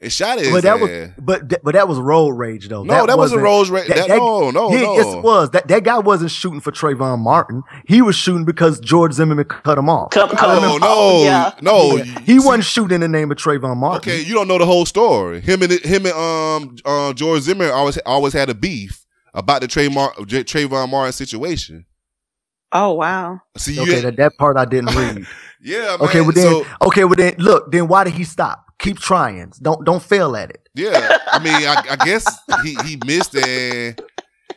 It shot his But that was but but that was road rage though. No, that wasn't wasn't- road rage. That- no, no, yeah, no. Yes, it was. That that guy wasn't shooting for Trayvon Martin. He was shooting because George Zimmerman cut him off. Cut- cut I him remember- no, yeah. no. Yeah. He wasn't shooting in the name of Trayvon Martin. Okay, you don't know the whole story. Him and him and um uh, George Zimmerman always always had a beef about the Trayvon Trayvon Martin situation. Oh wow. See, you Okay, that, that part I didn't read. *laughs* yeah, man. okay, well then, so, okay, well then, look, then why did he stop? Keep trying. Don't don't fail at it. yeah, I mean, I, I guess he he missed and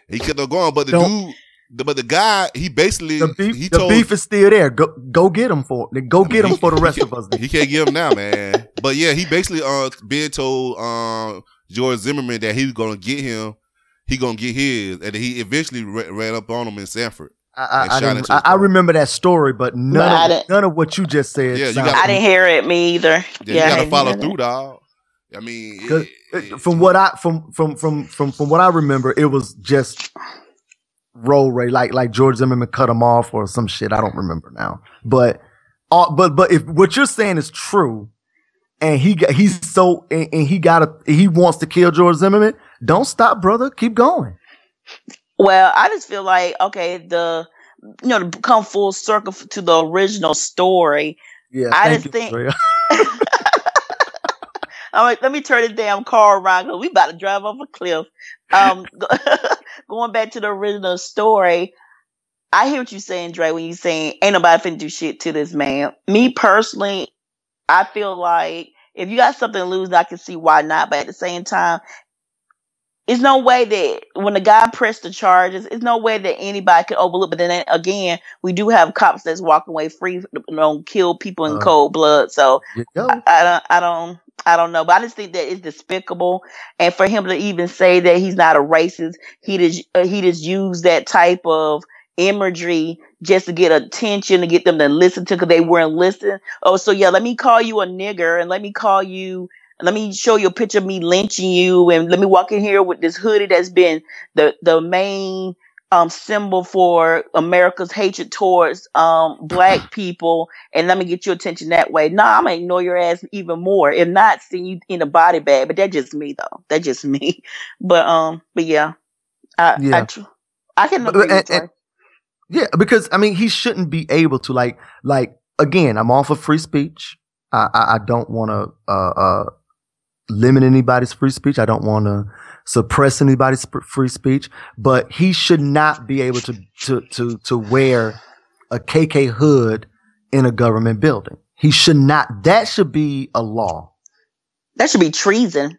he kept on going, but the Don't- dude, the, but the guy, he basically The beef, he the told beef is still there. Go go get him for go get him for the rest of us. then. he can't give him now, man. But yeah, he basically uh been told uh, George Zimmerman that he was gonna get him, he gonna get his, and he eventually ra- ran up on him in Sanford. I, I, I, shot didn't- into I, I remember that story, but none But of none of what you just said. Yeah, you sounds- got- I didn't hear it me either. Yeah, Yeah, you I gotta follow hear that. through, dog. I mean, 'Cause, it- uh, from what I from from from from from what I remember, it was just roll ray like like George Zimmerman cut him off or some shit. I don't remember now, but uh, but but if what you're saying is true, and he got he's so and, and he got a he wants to kill George Zimmerman, don't stop, brother. Keep going. Well, I just feel like okay, the you know to come full circle to the original story. Yeah, I just you, think-. *laughs* I'm like, let me turn this damn car around because we about to drive off a cliff. Um, *laughs* *laughs* going back to the original story, I hear what you're saying, Dre, when you're saying ain't nobody finna do shit to this man. Me personally, I feel like if you got something to lose, I can see why not. But at the same time, it's no way that when the guy pressed the charges, it's no way that anybody could overlook. But then again, we do have cops that's walking away free, know, kill people in Uh, cold blood. So I, I don't, I don't, I don't know. But I just think that it's despicable, and for him to even say that he's not a racist, he just uh, he just used that type of imagery just to get attention to get them to listen to because they weren't listening. Oh, so yeah, let me call you a nigger and let me call you. Let me show you a picture of me lynching you, and let me walk in here with this hoodie that's been the the main um symbol for America's hatred towards um black people, and let me get your attention that way. Nah, I'm gonna ignore your ass even more. If not, seeing you in a body bag, but that's just me though. That's just me. *laughs* But um, but yeah, I Yeah. I, tr- I can agree and- and- Yeah, because I mean, he shouldn't be able to like like again. I'm all for free speech. I I, I don't want to uh uh limit anybody's free speech. I don't want to suppress anybody's free speech, but he should not be able to to to to wear a KK hood in a government building. He should not. That should be a law. That should be treason.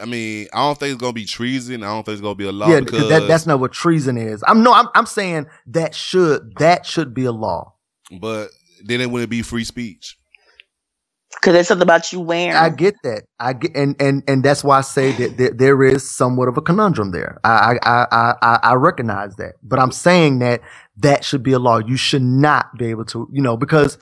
I mean, I don't think it's gonna be treason. I don't think it's gonna be a law yeah, because that, that's not what treason is. I'm no. I'm I'm saying that should that should be a law. but then it wouldn't be free speech. Because there's something about you wearing. I get that. I get, and and and that's why I say that there, there is somewhat of a conundrum there. I, I I I I recognize that, but I'm saying that that should be a law. You should not be able to, you know, because.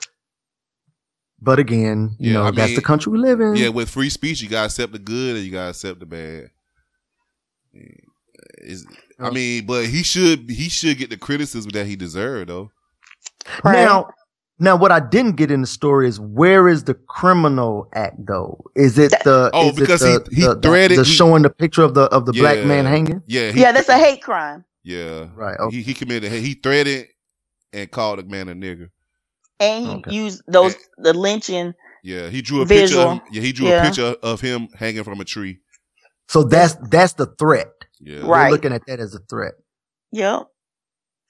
But again, you Yeah, know, I that's mean, the country we live in. Yeah, with free speech, you gotta accept the good and you gotta accept the bad. Eh, is I mean, but he should he should get the criticism that he deserved though. Now, now, what I didn't get in the story is where is the criminal act though? Is it the Oh, is it because the, he- he the, the- threaded- the he- showing the picture of the of the black man hanging? Yeah, he, yeah, that's a hate crime. yeah. Right. He he committed he threatened and called a man a nigger. And he used those the lynching. Yeah, he drew a Visual. picture. Of, yeah, he drew Yeah. a picture of him hanging from a tree. So that's that's the threat. Yeah, We're Right. looking at that as a threat. Yep.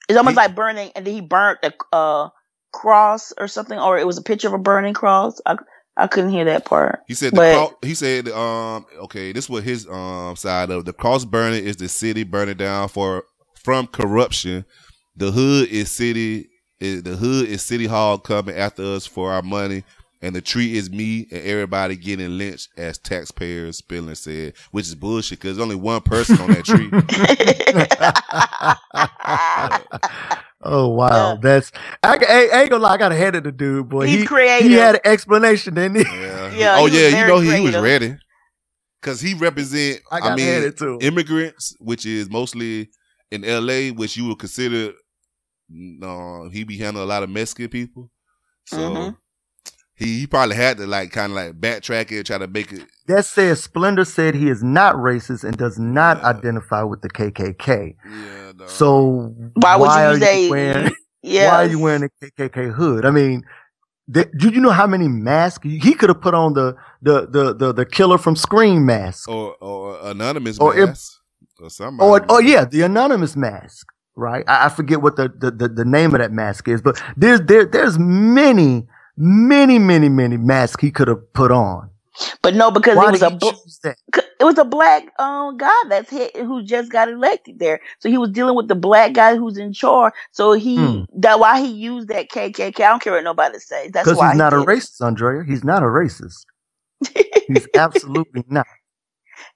It's almost like burning, and then he burnt a uh, cross or something, or it was a picture of a burning cross. I I couldn't hear that part. He said the but cro- he said um okay this was his um side of the cross burning is the city burning down for from corruption. The hood is city is the hood is city hall coming after us for our money. And the tree is me and everybody getting lynched as taxpayers, Spindler said, which is bullshit because there's only one person on that tree. *laughs* Oh wow, that's I, I, I ain't gonna lie. I gotta hand it to dude, boy. He's he, creative. He had an explanation, didn't he? Yeah, *laughs* oh he yeah, you know he, he was ready because he represent. I I, mean, hand it to him. immigrants, which is mostly in L.A., which you would consider. No, he be handling a lot of Mexican people, so Mhm. He he probably had to like kind of like backtrack it, try to make it. That says Spindler said he is not racist and does not identify with the KKK. Yeah, no. So Why would you are say- wearing? *laughs* Yes. Why are you wearing a KKK hood? I mean, th- do you know how many masks he could have put on the the the the, the killer from Scream mask? Or or anonymous Or if- or somebody. Or oh yeah, the anonymous mask, right? I, I forget what the, the, the, the name of that mask is, but there's there there's many, many, many, many masks he could have put on. But no, because Why it was a bl- it was a black um guy that's hit, who just got elected there. So he was dealing with the black guy who's in charge. So he Hmm. that why he used that KKK. I don't care what nobody says. That's why he's not he a did it. racist, Andrea. He's not a racist. *laughs* he's absolutely not.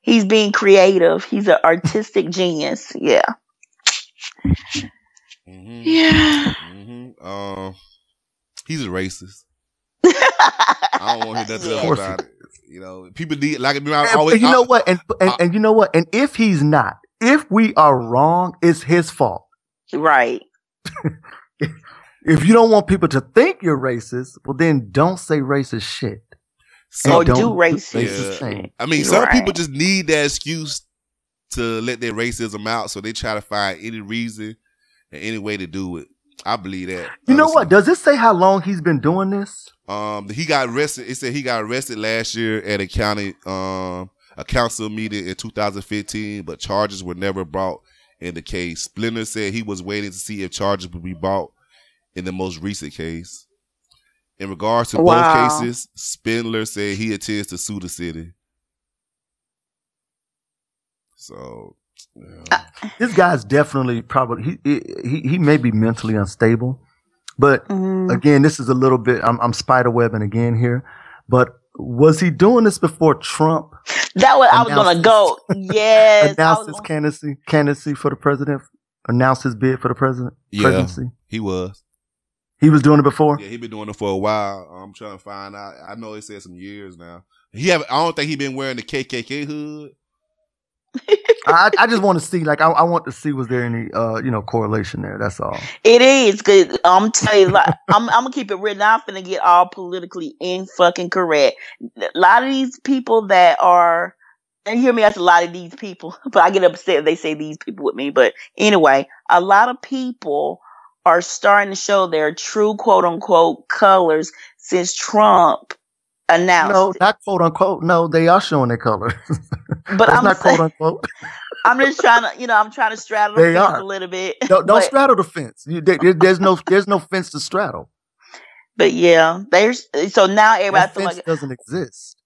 He's being creative. He's an artistic genius. Yeah. Yeah. hmm Um, he's a racist. *laughs* I don't want to hear nothing Of else course about it. You know, people need like I mean, I always. and you I- know what? And, and and you know what? And if he's not, if we are wrong, it's his fault. Right. *laughs* If you don't want people to think you're racist, well then don't say racist shit. And Or oh, do don't racist things. I mean, some Right. people just need that excuse to let their racism out, so they try to find any reason and any way to do it. I believe that. You know what? Does it say how long he's been doing this? Um, he got arrested. It said he got arrested last year at a county um a council meeting in 2015, but charges were never brought in the case. Spindler said he was waiting to see if charges would be brought in the most recent case. In regards to Wow. both cases, Spindler said he intends to sue the city. So, This guy's definitely probably he he he may be mentally unstable, but Mm-hmm. again, this is a little bit. I'm, I'm spider webbing again here, but was he doing this before Trump That was I was gonna go. Yes. I announced was his candidacy candidacy for the president? Announced his bid for the president yeah, presidency. he was. He was doing it before. Yeah, he been doing it for a while. I'm trying to find out. I know he said some years now. He have. I don't think he been wearing the KKK hood. *laughs* I, I just want to see, like, I, I want to see was there any, uh, you know, correlation there. That's all. It is good. I'm telling you, like, *laughs* I'm, I'm gonna keep it written. I'm gonna get all politically in fucking correct. A lot of these people that are, and hear me as a lot of these people, *laughs* but I get upset if they say these people with me. But anyway, a lot of people are starting to show their true quote unquote colors since Trump announced. No, not quote unquote. No, they are showing their color. *laughs* But I'm not saying- quote unquote. *laughs* I'm just trying to, you know, I'm trying to straddle the They fence are. a little bit. Don't, don't but, straddle the fence. You, there- there's no there's no fence to straddle. but yeah, there's so now everybody That fence like doesn't exist.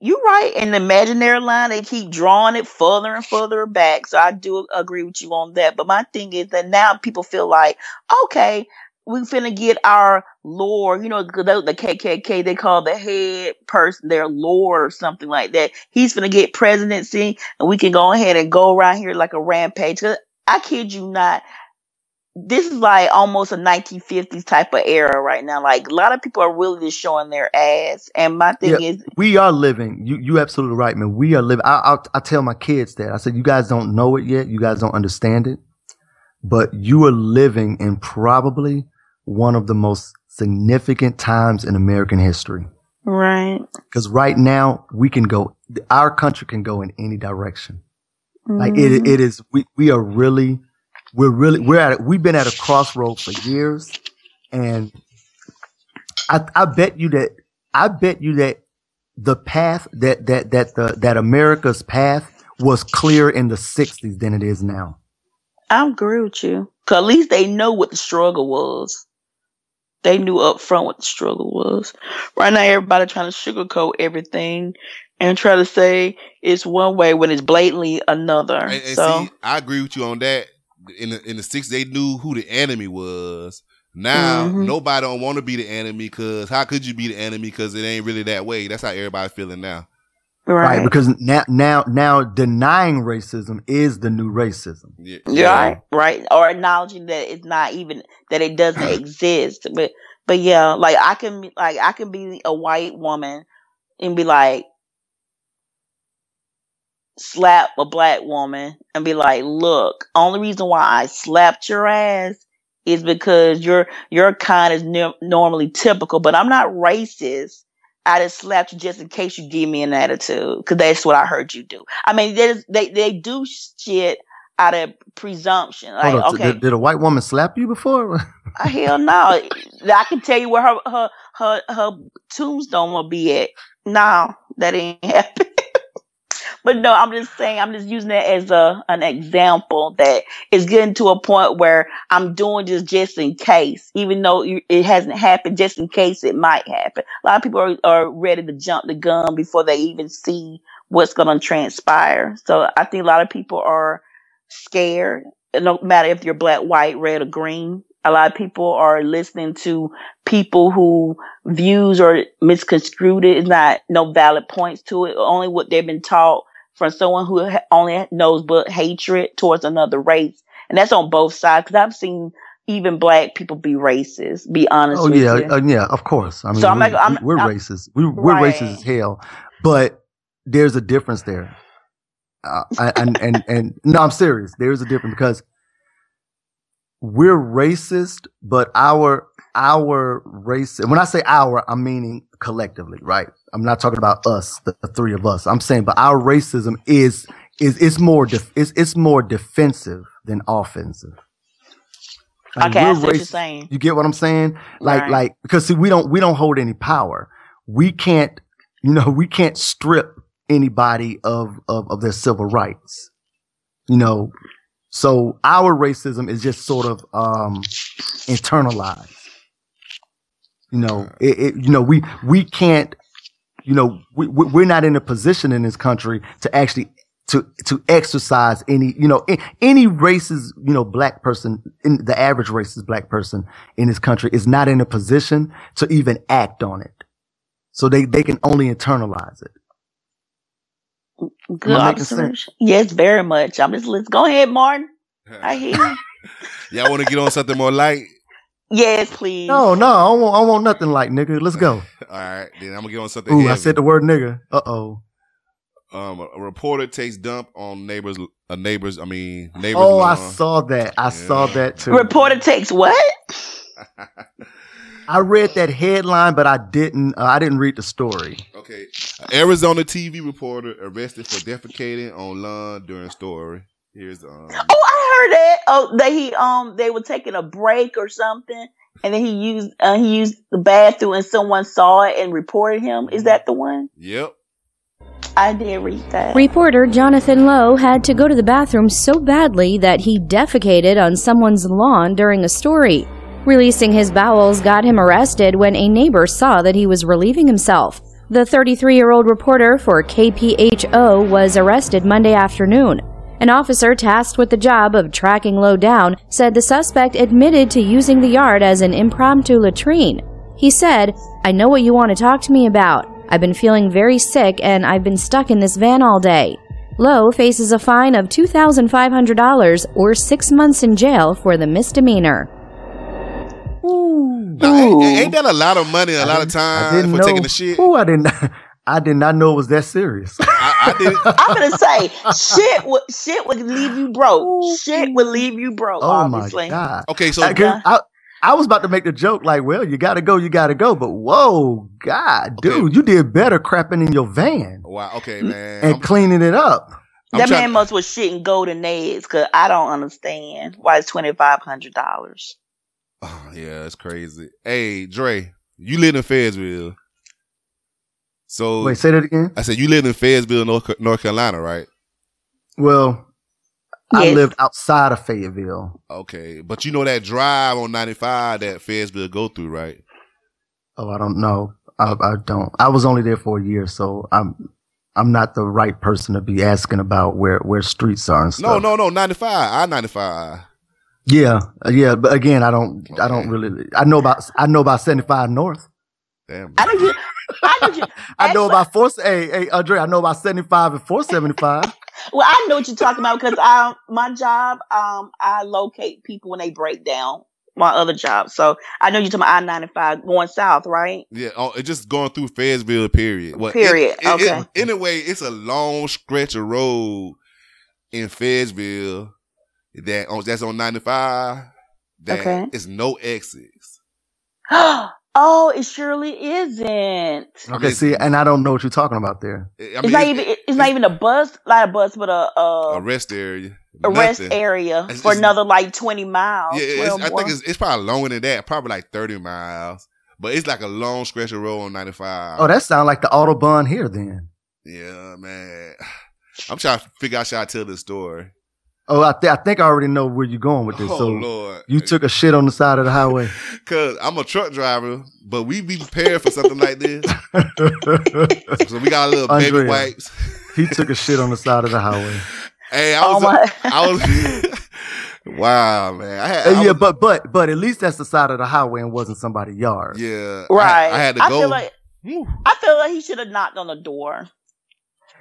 you're right. In the imaginary line, they keep drawing it further and further back. So I do agree with you on that. But my thing is that now people feel like, okay, we finna get our lord. You know, the, the KKK they call the head person their lord or something like that. He's finna get presidency, and we can go ahead and go around here like a rampage. 'Cause I kid you not. This is like almost a 1950s type of era right now. Like a lot of people are really just showing their ass. And my thing Yeah, is, we are living. You you absolutely right, man. We are living. I, I I tell my kids that. I said, you guys don't know it yet. You guys don't understand it, but you are living in probably one of the most significant times in American history. right? Because right now we can go. Our country can go in any direction. Like it, Mhm. it is. We we are really, we're really, we're at. We've been at a crossroad for years, and I I bet you that I bet you that the path that that that the that America's path was clearer in the '60s than it is now. I agree with you. Cause at least they know what the struggle was. They knew up front what the struggle was. Right now, everybody trying to sugarcoat everything and try to say it's one way when it's blatantly another. And, and so see, I agree with you on that. In the in the six, they knew who the enemy was. Now Mhm. nobody don't want to be the enemy because how could you be the enemy? Because it ain't really that way. That's how everybody feeling now. Right. Because now now now denying racism is the new racism. Yeah. Yeah, right, right. Or acknowledging that it's not even that it doesn't *clears throat* exist. But but yeah, like I can be like I can be a white woman and be like slap a black woman and be like, look, only reason why I slapped your ass is because your your kind is ne- normally typical, but I'm not racist. I just slapped you just in case you give me an attitude, because that's what I heard you do. I mean, they they they do shit out of presumption. Like, Hold on, okay, did, did a white woman slap you before? *laughs* uh, hell no, I can tell you where her her her her tombstone will be at. No, that ain't *laughs* happen. But no, I'm just saying, I'm just using it as a an example that it's getting to a point where I'm doing this just in case, even though it hasn't happened, just in case it might happen. A lot of people are, are ready to jump the gun before they even see what's going to transpire. So I think a lot of people are scared. No matter if you're black, white, red, or green. A lot of people are listening to people who views are misconstrued. It's not no valid points to it. Only what they've been taught from someone who only knows but hatred towards another race, and that's on both sides. Because I've seen even black people be racist. Be honest. Oh with yeah, you. uh, yeah, of course. I mean, So I'm we, like- I'm- we're I'm- racist. We, we're Right. racist as hell, but there's a difference there. Uh, I- and and and no, I'm serious. There's a difference because we're racist, but our our race. When I say our, I'm meaning collectively, right? I'm not talking about us, the, the three of us. I'm saying, but our racism is is it's more def- it's it's more defensive than offensive. Like, Okay, I see what you're saying. You get what I'm saying? Like, Right. like because see, we don't we don't hold any power. We can't, you know, we can't strip anybody of of, of their civil rights. You know, so our racism is just sort of um internalized. You know, it, it you know we we can't, you know, we we- we're not in a position in this country to actually to to exercise any you know any racist you know black person in the average racist black person in this country is not in a position to even act on it so they they can only internalize it Good Am I making sense? observation. Yes, very much. I'm just let's Go ahead, Martin. *laughs* I hear you. Y'all want to get on something more light? Yes, please. no no i don't want, I don't want nothing like nigga let's go *laughs* All right, then I'm gonna get on something. ooh i said the word nigga uh-oh um, a reporter takes dump on neighbors. A neighbors. I mean, neighbors. oh i saw that i saw that too Reporter takes what? *laughs* i read that headline but i didn't uh, i didn't read the story Okay. Arizona TV reporter arrested for defecating on lawn during story. Here's um. Oh, I heard that. Oh, they he um they were taking a break or something, and then he used uh, he used the bathroom, and someone saw it and reported him. Is that the one? Yep. I did read that. Reporter Jonathan Lowe had to go to the bathroom so badly that he defecated on someone's lawn during a story. Releasing his bowels got him arrested when a neighbor saw that he was relieving himself. The 33 year old reporter for KPHO was arrested Monday afternoon. An officer tasked with the job of tracking Lowe down said the suspect admitted to using the yard as an impromptu latrine. He said, I know what you want to talk to me about. I've been feeling very sick and I've been stuck in this van all day. Lowe faces a fine of $2,500 or six months in jail for the misdemeanor. Now, ain't, ain't that a lot of money, a lot of time for know. taking the shit? Ooh, I didn't. *laughs* I did not know it was that serious. *laughs* I, I did. I'm gonna say *laughs* shit would shit would leave you broke. Shit would leave you broke. Oh obviously. my god. Okay, so I, 'cause I, I was about to make the joke like, well, you got to go, you got to go, but whoa, God, dude, you did better crapping in your van wow. Okay, man. and cleaning it up. that man must was shitting golden eggs because I don't understand why it's twenty five hundred dollars. Oh, *sighs* yeah, it's crazy. Hey, Dre, you live in Fayetteville. So Wait, say that again. I said you live in Fayetteville, North, North Carolina, right? Well, I lived outside of Fayetteville. Okay, but you know that drive on 95 that Fayetteville go through, right? Oh, I don't know. I, I don't. I was only there for a year, so I'm I'm not the right person to be asking about where where streets are and stuff. No, no, no, 95. I 95. Yeah, uh, yeah, but again, I don't, I don't really. I know about, I know about seventy five north. Damn. I know you. I know you. *laughs* I know about four. Hey, hey, Andre, I know about seventy five and four seventy five. *laughs* Well, I know what you're talking about because I my job um I locate people when they break down my other job. So I know you're talking about I ninety five going south, right? Yeah, oh, it's just going through Fayetteville, period. Well, Period, it- it- it- okay. anyway, it's a long stretch of road in Fayetteville that on that's on 95 that Okay. is no exits. *gasps* *gasps* oh, it surely isn't. Okay, see, and I don't know what you're talking about there. I it's not it's, even it's, not even a bus, not a bus, but a, a, a rest area. a rest area It's- for it's- another like twenty miles. Yeah, it's, I think it's, it's probably longer than that, probably like 30 miles. But it's like a long stretch of road on 95. Oh, that sounds like the autobahn here then. Yeah, man. *sighs* I'm trying to figure out how I tell this story. Oh, I, th- I think I already know where you're going with this. Oh, so Lord. you took a shit on the side of the highway. *laughs* Cause I'm a truck driver, but we be prepared for something like this. *laughs* so we got a little baby wipes. He took a shit on the side of the highway. *laughs* Hey, I Oh was, my- I was, wow, man. I had, Uh, I yeah, was- but but but at least that's the side of the highway and wasn't somebody's yard. yeah, I- right. I, had to I go. feel like I feel like he should have knocked on the door.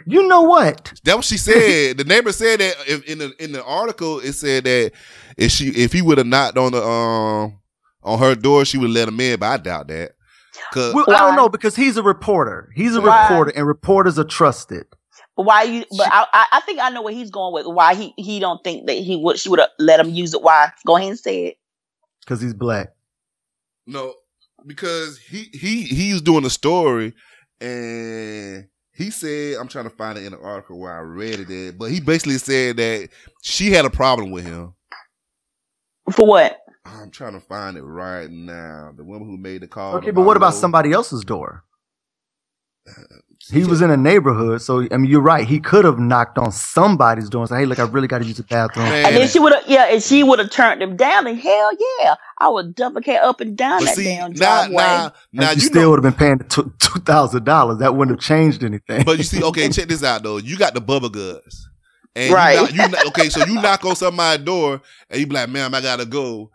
You know what? That what she said. the neighbor said that if, in the in the article it said that if she if he would have knocked on the um on her door, she would let him in. But I doubt that. Cause Well, I don't know because he's a reporter. He's a Why? reporter, and reporters are trusted. But why you? But I, I, I think I know where he's going with. Why he, he don't think that he would. She would have let him use it. Why? Go ahead and say it. because he's black. No, because he he he's doing a story, and he said I'm trying to find it in the article where I read it, at, but he basically said that she had a problem with him. For what? I'm trying to find it right now. The woman who made the call. Okay, but what about somebody else's door? He was in a neighborhood, so I mean, you're right. He could have knocked on somebody's door and said, "Hey, look, I really got to use the bathroom." And then she would have, yeah, and she would have turned him down. And hell yeah, I would duplicate up and down But that see, damn now, driveway. now, now and you you still would have been paying two two thousand dollars. That wouldn't have changed anything. But you see, okay, check this out though. You got the bubble guts, and Right. You, knock, you knock- okay, so you knock on somebody's door, and you be like, "Ma'am, I gotta go.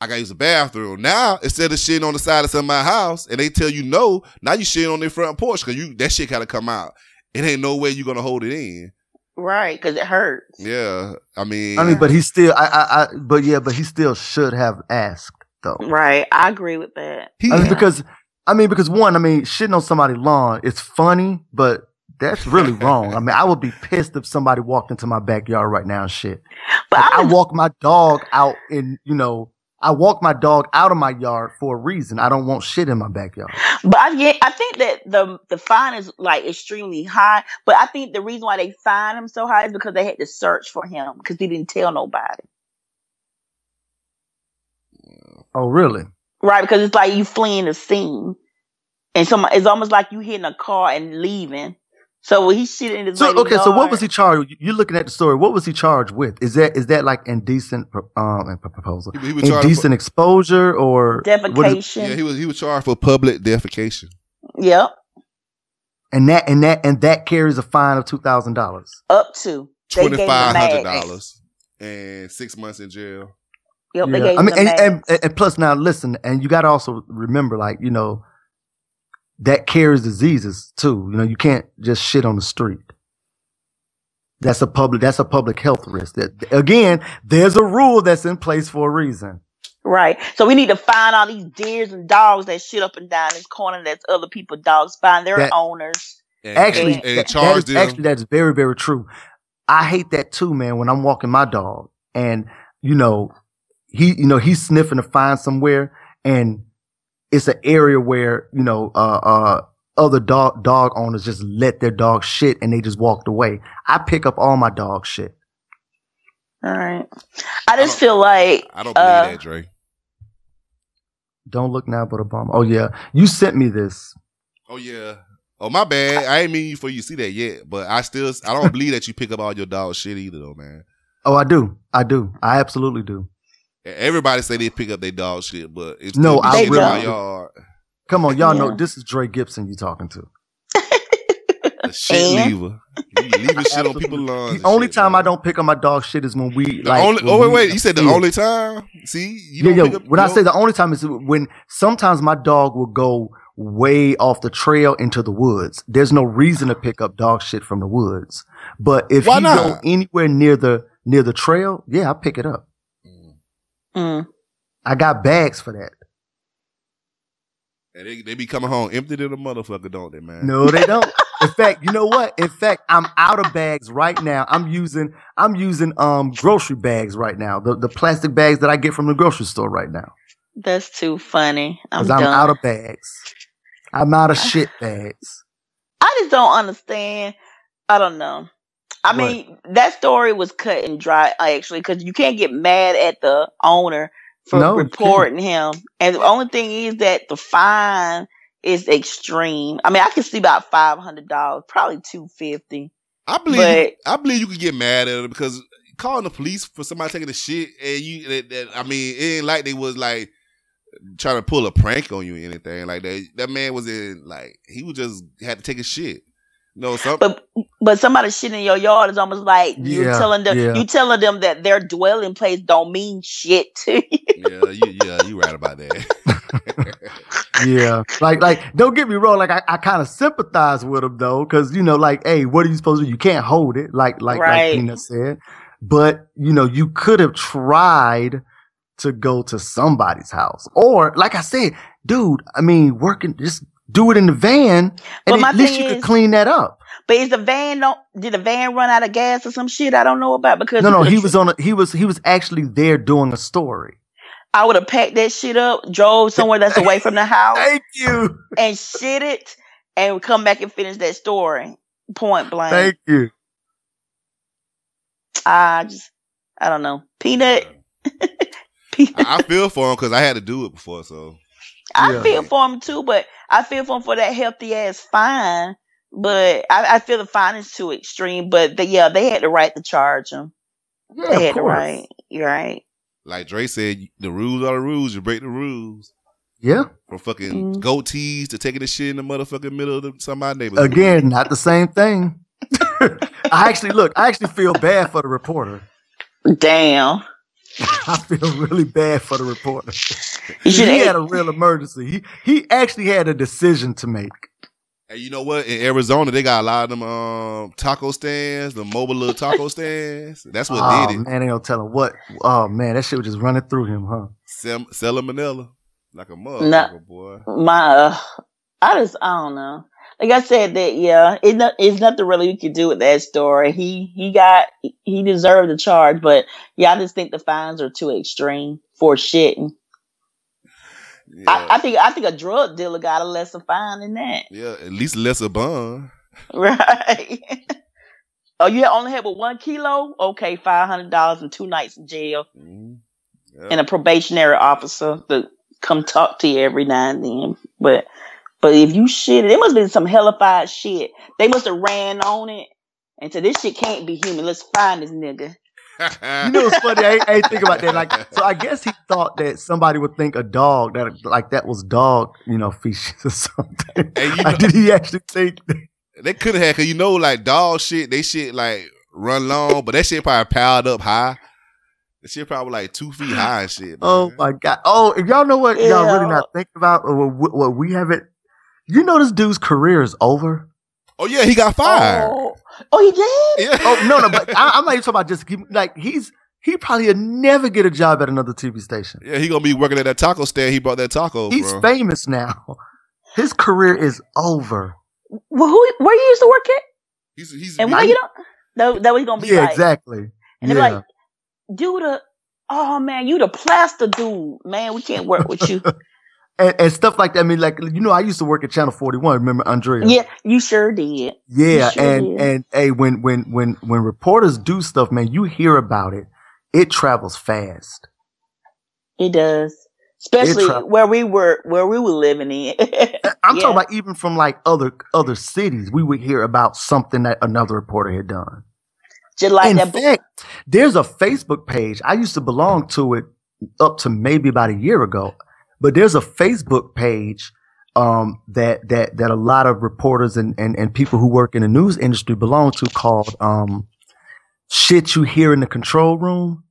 I gotta use the bathroom." Now instead of shitting on the side of somebody's house, and they tell you no, now you shitting on their front porch because you that shit gotta come out. It ain't no way you gonna hold it in. right, because it hurts. Yeah, I mean, I mean, but he still, I, I, I, but yeah, but he still should have asked though. Right, I agree with that. I mean, because I mean, because one, I mean, shitting on somebody's lawn, it's funny, but that's really *laughs* wrong. I mean, I would be pissed if somebody walked into my backyard right now and shit. But Like, I walk my dog out in, you know, I walk my dog out of my yard for a reason. I don't want shit in my backyard. But I, yeah, I think that the the fine is like extremely high. But I think the reason why they fined him so high is because they had to search for him because he didn't tell nobody. Oh, really? right? Because it's like you fleeing the scene, and so it's almost like you hitting a car and leaving. So he shit in his So lady okay, so what was he charged? You're looking at the story. What was he charged with? Is that is that like indecent um proposal, He- he was charged indecent exposure, or what is- defecation? Yeah, he was he was charged for public defecation. Yep, and that and that and that carries a fine of two thousand dollars. up to They gave Twenty him five hundred max. dollars and six months in jail. Yep, they Yeah. gave I mean, the and, and, and plus now listen, and you got to also remember, like you know, that carries diseases too. You know, you can't just shit on the street. That's a public. That's a public health risk. That again, there's a rule that's in place for a reason. Right. So we need to find all these deers and dogs that shit up and down this corner that's other people's dogs. Find their That- owners. actually, and that- that is, them. actually, that's very, very true. I hate that too, man. When I'm walking my dog, and you know, he, you know, he's sniffing to find somewhere, and it's an area where you know, uh, uh, other dog dog owners just let their dog shit, and they just walked away. I pick up all my dog shit. All right. I just feel like I don't believe uh, that, Dre. Don't look now, but a bum. Oh yeah, you sent me this. Oh yeah. Oh my bad. I ain't mean for you to see that yet, but I still I don't believe that you pick up all your dog shit either though, man. Oh, I do. I do. I absolutely do. Everybody say they pick up their dog shit, but it's No, I shit in really my do. yard. Come on, y'all Yeah. know this is Dre Gibson you talking to. The shit And? leaver. You leaving shit on people's lawns. The only shit, time man. I don't pick up my dog shit is when we The like. only, when oh wait, we- wait. You said the Yeah. only time? See, you yeah, yeah. up. When I you say the only time is when sometimes my dog will go way off the trail into the woods. There's no reason to pick up dog shit from the woods. But if Why he not? go anywhere near the near the trail, yeah, I pick it up. Mm, I got bags for that. And they, they be coming home empty than a motherfucker, don't they, man? No, they don't. In fact, you know what? In fact, I'm out of bags right now. I'm using I'm using um grocery bags right now. The the plastic bags that I get from the grocery store right now. that's too funny. I'm Because I'm, out of bags. I'm out of shit bags. I just don't understand. I don't know. I mean, that story was cut and dry actually because you can't get mad at the owner for No, reporting him. And the only thing is that the fine is extreme. I mean, I can see about five hundred dollars, probably two fifty. I believe But- I believe you could get mad at it because calling the police for somebody taking the shit and you that, that, I mean it ain't like they was like trying to pull a prank on you or anything like that. That man was in like he was just had to take a shit. No, some But but somebody shit in your yard is almost like you're Yeah, telling them yeah. you telling them that their dwelling place don't mean shit to you. yeah, you, yeah, you right about that. *laughs* Yeah. Like like don't get me wrong, like I, I kind of sympathize with them though, because you know, like, hey, what are you supposed to do? You can't hold it, like like Right. like Tina said. But you know, you could have tried to go to somebody's house. Or like I said, dude, I mean, working just do it in the van and my at least thing you could clean that up. But is the van don't did the van run out of gas or some shit? I don't know about because No, no, he was on a, he was he was actually there doing a story. I would have packed that shit up, drove somewhere that's away from the *laughs* house, Thank you. and shit it, and come back and finish that story. Point blank. Thank you. I just, I don't know. Peanut. *laughs* I, I feel for him because I had to do it before. So I Yeah. feel for him too, but I feel for him for that healthy ass fine. But I, I feel the fine is too extreme. But the, yeah, they had the right to charge him. Yeah, they of had the course. right. You're right. like Dre said, the rules are the rules. You break the rules. Yeah. From fucking Mm. goatees to taking the shit in the motherfucking middle of the, somebody's neighborhood. Again, not the same thing. *laughs* I actually look, I actually feel bad for the reporter. Damn. *laughs* I feel really bad for the reporter. *laughs* You he had a real emergency. He he actually had a decision to make. And you know what? In Arizona, they got a lot of them um, taco stands, the mobile little taco *laughs* stands. That's what oh did it. man, they don't tell him what. Oh man, that shit was just running through him, huh? Sell, salmonella. Like a No. motherfucker, boy. My, uh, I just, I don't know. Like I said, that yeah, it it's nothing really you can do with that story. He he got he deserved the charge, but yeah, I just think the fines are too extreme for shitting. I, I think I think a drug dealer got a lesser fine than that, Yeah, at least lesser bun. *laughs* right? oh, you only had but one kilo? Okay, five hundred dollars and two nights in jail, mm-hmm. Yeah. and a probationary officer to come talk to you every now and then. But but if you shit, it it must have been some hellified shit. They must have ran on it and said, "This shit can't be human. Let's find this nigga." You know what's funny? I, ain't- I ain't think about that. Like, so I *laughs* guess he thought that somebody would think a dog that like that was dog, you know, feces or *laughs* something. Like, did he actually think? They could have had, cause you know, like dog shit, they shit like run long, but that shit probably piled up high. That shit probably like two feet high and shit. Oh man. Oh my god! Oh, if y'all know what y'all really not thinking about, or what, what we haven't. You know, this dude's career is over. Oh yeah, he got fired. Oh, oh he did. Yeah. Oh no, no, but I, I'm not even talking about just he- like he's he probably would never get a job at another TV station. Yeah, he gonna be working at that taco stand. He brought that taco. He's from. famous now. His career is over. Well, who? Where you used to work at? He's, he's, and why you don't? That, that was gonna be Yeah, like, exactly. And they're like, dude, the oh man, you the plaster dude, man. We can't work with you. *laughs* and, and stuff like that. I mean, like you know, I used to work at Channel Forty One. Remember Andrea? yeah, you sure did. Yeah, sure and did. and hey, when when when when reporters do stuff, man, you hear about it. It travels fast. It does, especially tra- where we were, where we were living in. *laughs* I'm Yeah. talking about even from like other other cities, we would hear about something that another reporter had done. Just like In that. fact, there's a Facebook page. I used to belong to it up to maybe about a year ago, but there's a Facebook page um, that that that a lot of reporters and, and and people who work in the news industry belong to called um, "Shit You Hear in the Control Room,"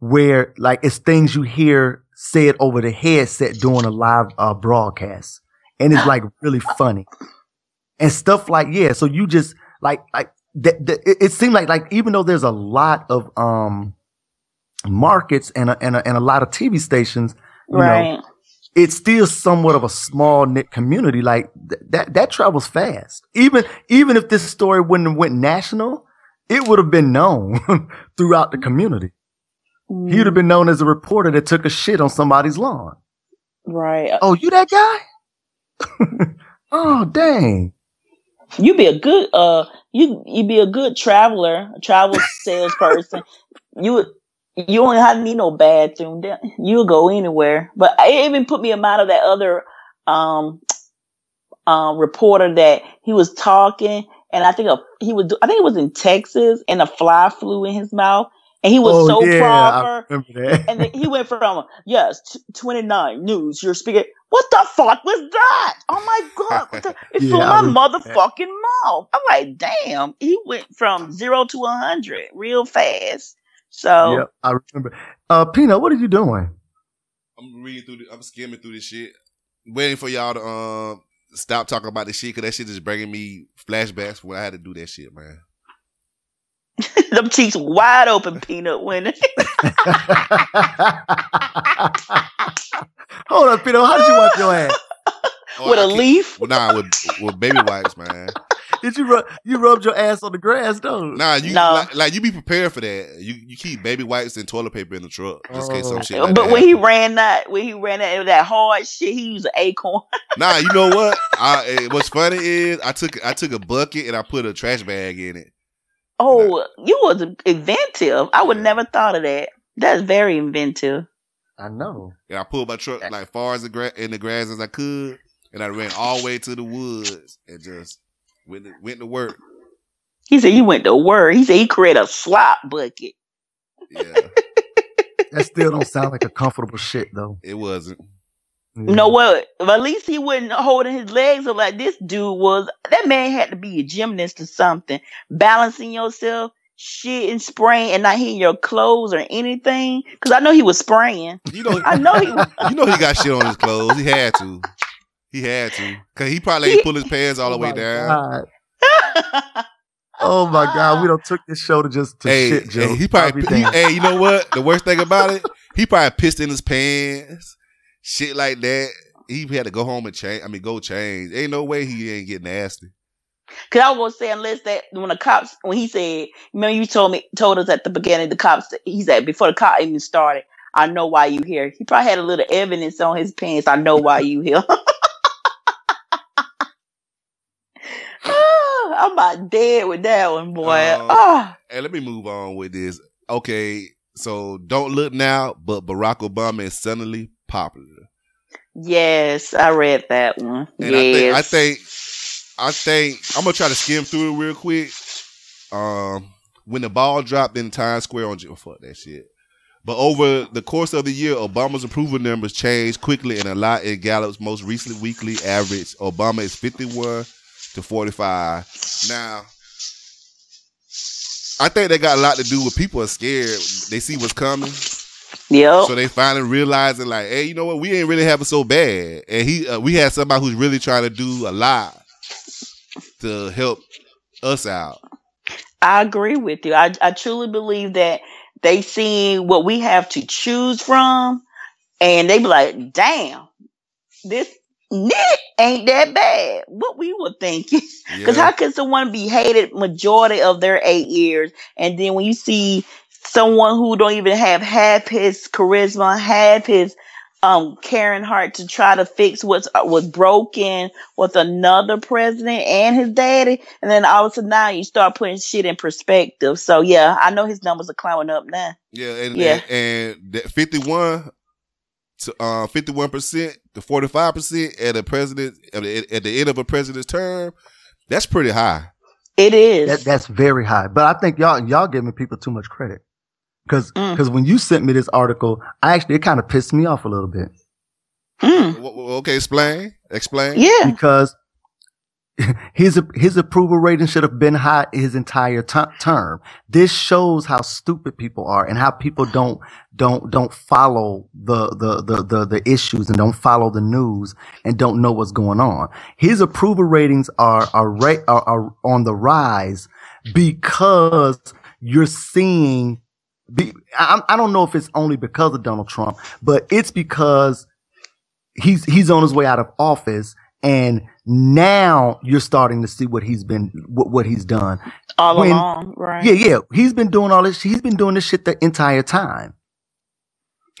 where like it's things you hear said over the headset during a live uh, broadcast, and it's like really funny and stuff like yeah. So you just like like that. It, it seemed like like even though there's a lot of um markets and a, and a, and a lot of TV stations, Right. know, it's still somewhat of a small knit community. Like th- that that travels fast. Even even if this story wouldn't have went national, it would have been known *laughs* throughout the community. He would have been known as a reporter that took a shit on somebody's lawn. Right. Oh, you that guy? *laughs* oh, dang. You'd be a good uh you you be a good traveler, a travel salesperson. *laughs* you would you don't have to need no bathroom. You'll go anywhere. But it even put me in mind of that other um um reporter that he was talking and I think a, he was I think it was in Texas and a fly flew in his mouth and he was oh, so yeah, proper. I remember that. and he went from yes, t- twenty nine news. You're speaking. What the fuck was that? Oh my god! What the, it *laughs* Yeah, flew my motherfucking mouth. I'm like, damn. He went from zero to a hundred real fast. So Yep, I remember. Uh, Peanut, what are you doing? I'm reading through. The, I'm skimming through this shit, waiting for y'all to um stop talking about this shit because that shit is bringing me flashbacks when I had to do that shit, man. *laughs* them cheeks wide open, peanut winning. *laughs* Hold up, Peanut. How did you wipe your ass? With a leaf? Well, nah, with with baby wipes, man. Did you rub you rubbed your ass on the grass though? Nah, you like, like you be prepared for that. You you keep baby wipes and toilet paper in the truck just in case some shit. Like but that when he ran that, when he ran that, that hard shit, he used an acorn. *laughs* Nah, you know what? I, eh, what's funny is I took I took a bucket and I put a trash bag in it. Oh, you was inventive. I would never thought of that. That's very inventive. I know. And I pulled my truck like far as the gra- in the grass as I could, and I ran all the way to the woods and just went to, went to work. He said he went to work. He said he created a slop bucket. Yeah. *laughs* that still don't sound like a comfortable shit though. It wasn't. You know what? At least he wasn't holding his legs up like this dude was. That man had to be a gymnast or something. Balancing yourself, shit and spraying and not hitting your clothes or anything. Cause I know he was spraying. You know, I know he *laughs* you know he got shit on his clothes. He had to. He had to. Cause he probably *laughs* ain't pull his pants all the oh way down. God. *laughs* oh my god, we don't took this show to just to Hey, shit, Joe. hey, he probably. He, hey, you know what? The worst thing about it, *laughs* he probably pissed in his pants, shit like that. He had to go home and change. I mean, go change. Ain't no way he ain't get nasty. Cause I was gonna say unless that when the cops when he said remember you told me told us at the beginning the cops he said before the cop even started I know why you here he probably had a little evidence on his pants I know why you here I'm about dead with that one boy Um, Ah, Hey, let me move on with this. Okay, so don't look now, but Barack Obama is suddenly popular. Yes, I read that one. And yes. I think I think I think I'm gonna try to skim through it real quick. Um, when the ball dropped in Times Square on oh, fuck that shit. But over the course of the year, Obama's approval numbers changed quickly and a lot in Gallup's most recent weekly average. Obama is 51 to 45. Now, I think they got a lot to do with people are scared. They see what's coming. Yep. So they finally realizing like, hey, you know what? We ain't really having so bad. And he, uh, we had somebody who's really trying to do a lot to help us out. I agree with you. I, I truly believe that they see what we have to choose from and they be like, damn, this nit ain't that bad. What we were thinking. *laughs* Because Yeah. how can someone be hated majority of their eight years and then when you see someone who don't even have half his charisma, half his um caring heart to try to fix what's uh, was broken with another president and his daddy, and then all of a sudden now you start putting shit in perspective. So yeah, I know his numbers are climbing up now. Yeah, and Yeah. and, and that 51 to uh 51% to 45% at a president at the, at the end of a president's term, that's pretty high. It is. That, that's very high. But I think y'all y'all giving people too much credit. Cause, Mm. cause when you sent me this article, I actually, it kind of pissed me off a little bit. Mm. W- w- Okay, explain. Explain. Yeah. Because his his approval rating should have been high his entire t- term. This shows how stupid people are and how people don't don't don't follow the, the the the the issues and don't follow the news and don't know what's going on. His approval ratings are are ra- are, are on the rise because you're seeing. Be, I, I don't know if it's only because of Donald Trump, but it's because he's he's on his way out of office and now you're starting to see what he's been what, what he's done All When- along, right? yeah yeah he's been doing all this he's been doing this shit the entire time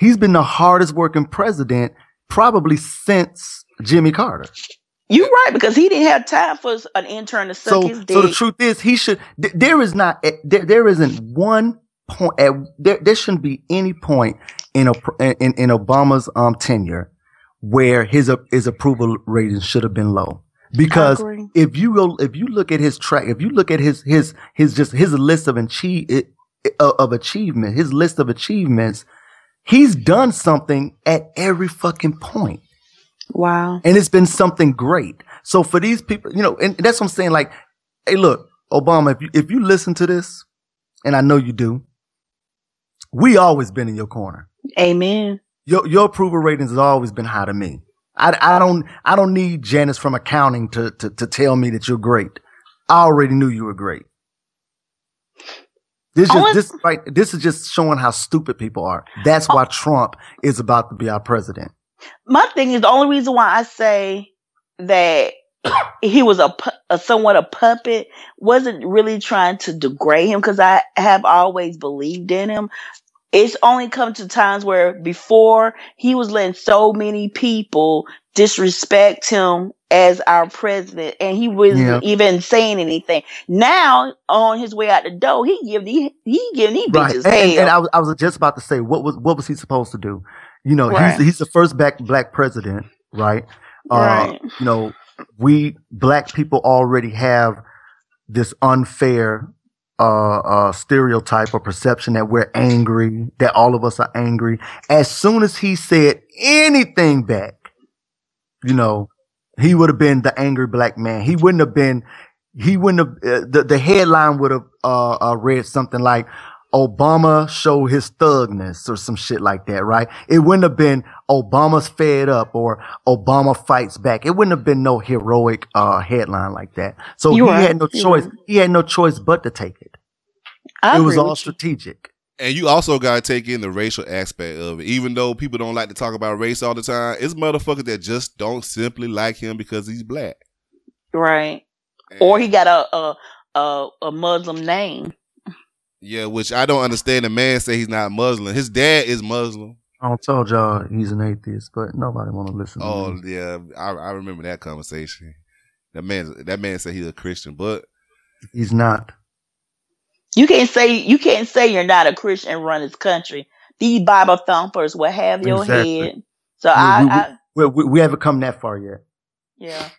he's been the hardest working president probably since jimmy carter You're right because he didn't have time for an intern to suck so his dick. so the truth is he should th- there is not eh, there, there isn't one point at, there, there shouldn't be any point in a in, in obama's um tenure where his his approval rating should have been low because if you go if you look at his track if you look at his his his just his list of achieve of achievement his list of achievements he's done something at every fucking point Wow. and it's been something great. So for these people, you know, and that's what I'm saying. Like, hey, look, Obama, if you if you listen to this, and I know you do, we always been in your corner. Amen. Your your approval ratings has always been high to me. I, I don't I don't need Janice from accounting to, to to tell me that you're great. I already knew you were great. This just want- this right this is just showing how stupid people are. That's oh. why Trump is about to be our president. My thing is the only reason why I say that *coughs* he was a, a somewhat a puppet wasn't really trying to degrade him because I have always believed in him. It's only come to times where before he was letting so many people disrespect him as our president and he wasn't Yeah. even saying anything. Now on his way out the door, he give he he giving these right. bitches And, and hell. I was, I was just about to say, what was what was he supposed to do? You know, Right. he's he's the first black black president, right? Uh, Right. you know, we black people already have this unfair uh, uh, stereotype or perception that we're angry, that all of us are angry. As soon as he said anything back, you know, he would have been the angry black man. He wouldn't have been. He wouldn't have. Uh, the the headline would have uh, uh, read something like. Obama show his thugness or some shit like that, right? It wouldn't have been Obama's fed up or Obama fights back. It wouldn't have been no heroic uh, headline like that. So You he right. had no choice. right. He had no choice but to take it. I it was all strategic. And you also got to take in the racial aspect of it. Even though people don't like to talk about race all the time, it's motherfuckers that just don't simply like him because he's black. Right. Or he got a a a, a Muslim name. Yeah, which I don't understand. The man say he's not Muslim. His dad is Muslim. I don't told y'all he's an atheist, but nobody want to listen. Oh to yeah, I, I remember that conversation. That man, that man said he's a Christian, but He's not. You can't say you can't say you're not a Christian and run this country. These Bible thumpers will have your Exactly. head So I, we, I we, we, we haven't come that far yet. yeah,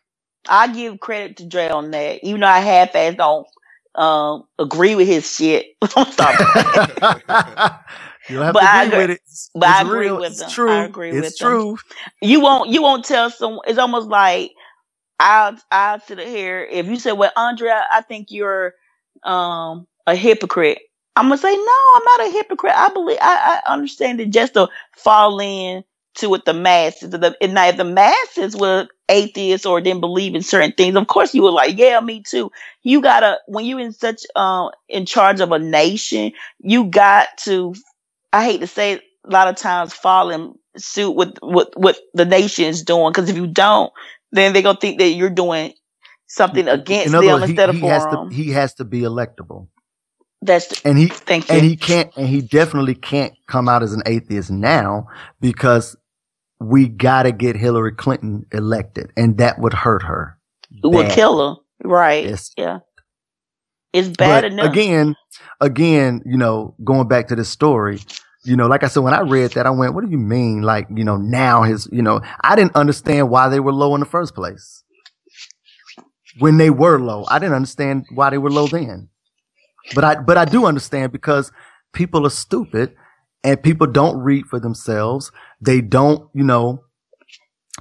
I give credit to Dre on that. Even though I half-ass don't um agree with his shit. *laughs* Stop. *laughs* You don't have But to I agree agree- with it. It's, but I agree real. with it's them. true. I agree it's with them. true. you won't you won't tell someone it's almost like I'll I'll sit here if you say, Well, Andrea, I think you're um a hypocrite. I'm gonna say, No, I'm not a hypocrite. I believe I, I understand it just to fall in to what the masses the and now if the masses were atheists or didn't believe in certain things, of course you were like, Yeah, me too. You gotta when you in such um in charge of a nation, you got to I hate to say it, a lot of times fall in suit with what what the nation is doing because if you don't, then they're gonna think that you're doing something against In them words, he, instead of he for has to them. he has to be electable, That's the, and he thank you. and he can't and he definitely can't come out as an atheist now because we got to get Hillary Clinton elected, and that would hurt her. it would kill her, right? Yes. Yeah, it's bad But enough. again, again, you know, going back to this story, you know, like I said, when I read that, I went, "What do you mean? Like, you know, now his, you know, I didn't understand why they were low in the first place. When they were low, I didn't understand why they were low then. But I, but I do understand because people are stupid and people don't read for themselves. They don't, you know,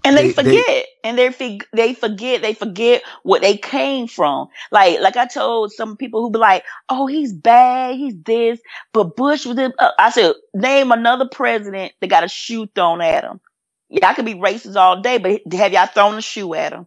and they, they- they- forget and they fig- they forget they forget what they came from. Like like i told some people who be like oh he's bad he's this but bush was in, uh, i said name another president that got a shoe thrown at him. Y'all could be racist all day but have y'all thrown a shoe at him?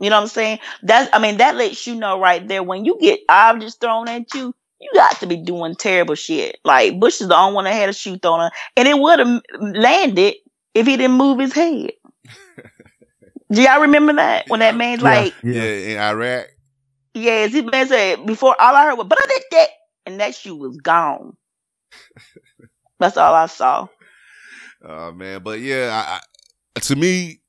You know what i'm saying? That's i mean that lets you know right there when you get objects thrown at you you got to be doing terrible shit like bush is the only one that had a shoe thrown at him and it would have landed if he didn't move his head *laughs* do y'all remember that when that man's like, yeah, in Iraq. Yeah, yes, he man said before all I heard was, but I did that, and that shoe was gone. *laughs* That's all I saw. Oh man, but yeah, I, I, to me,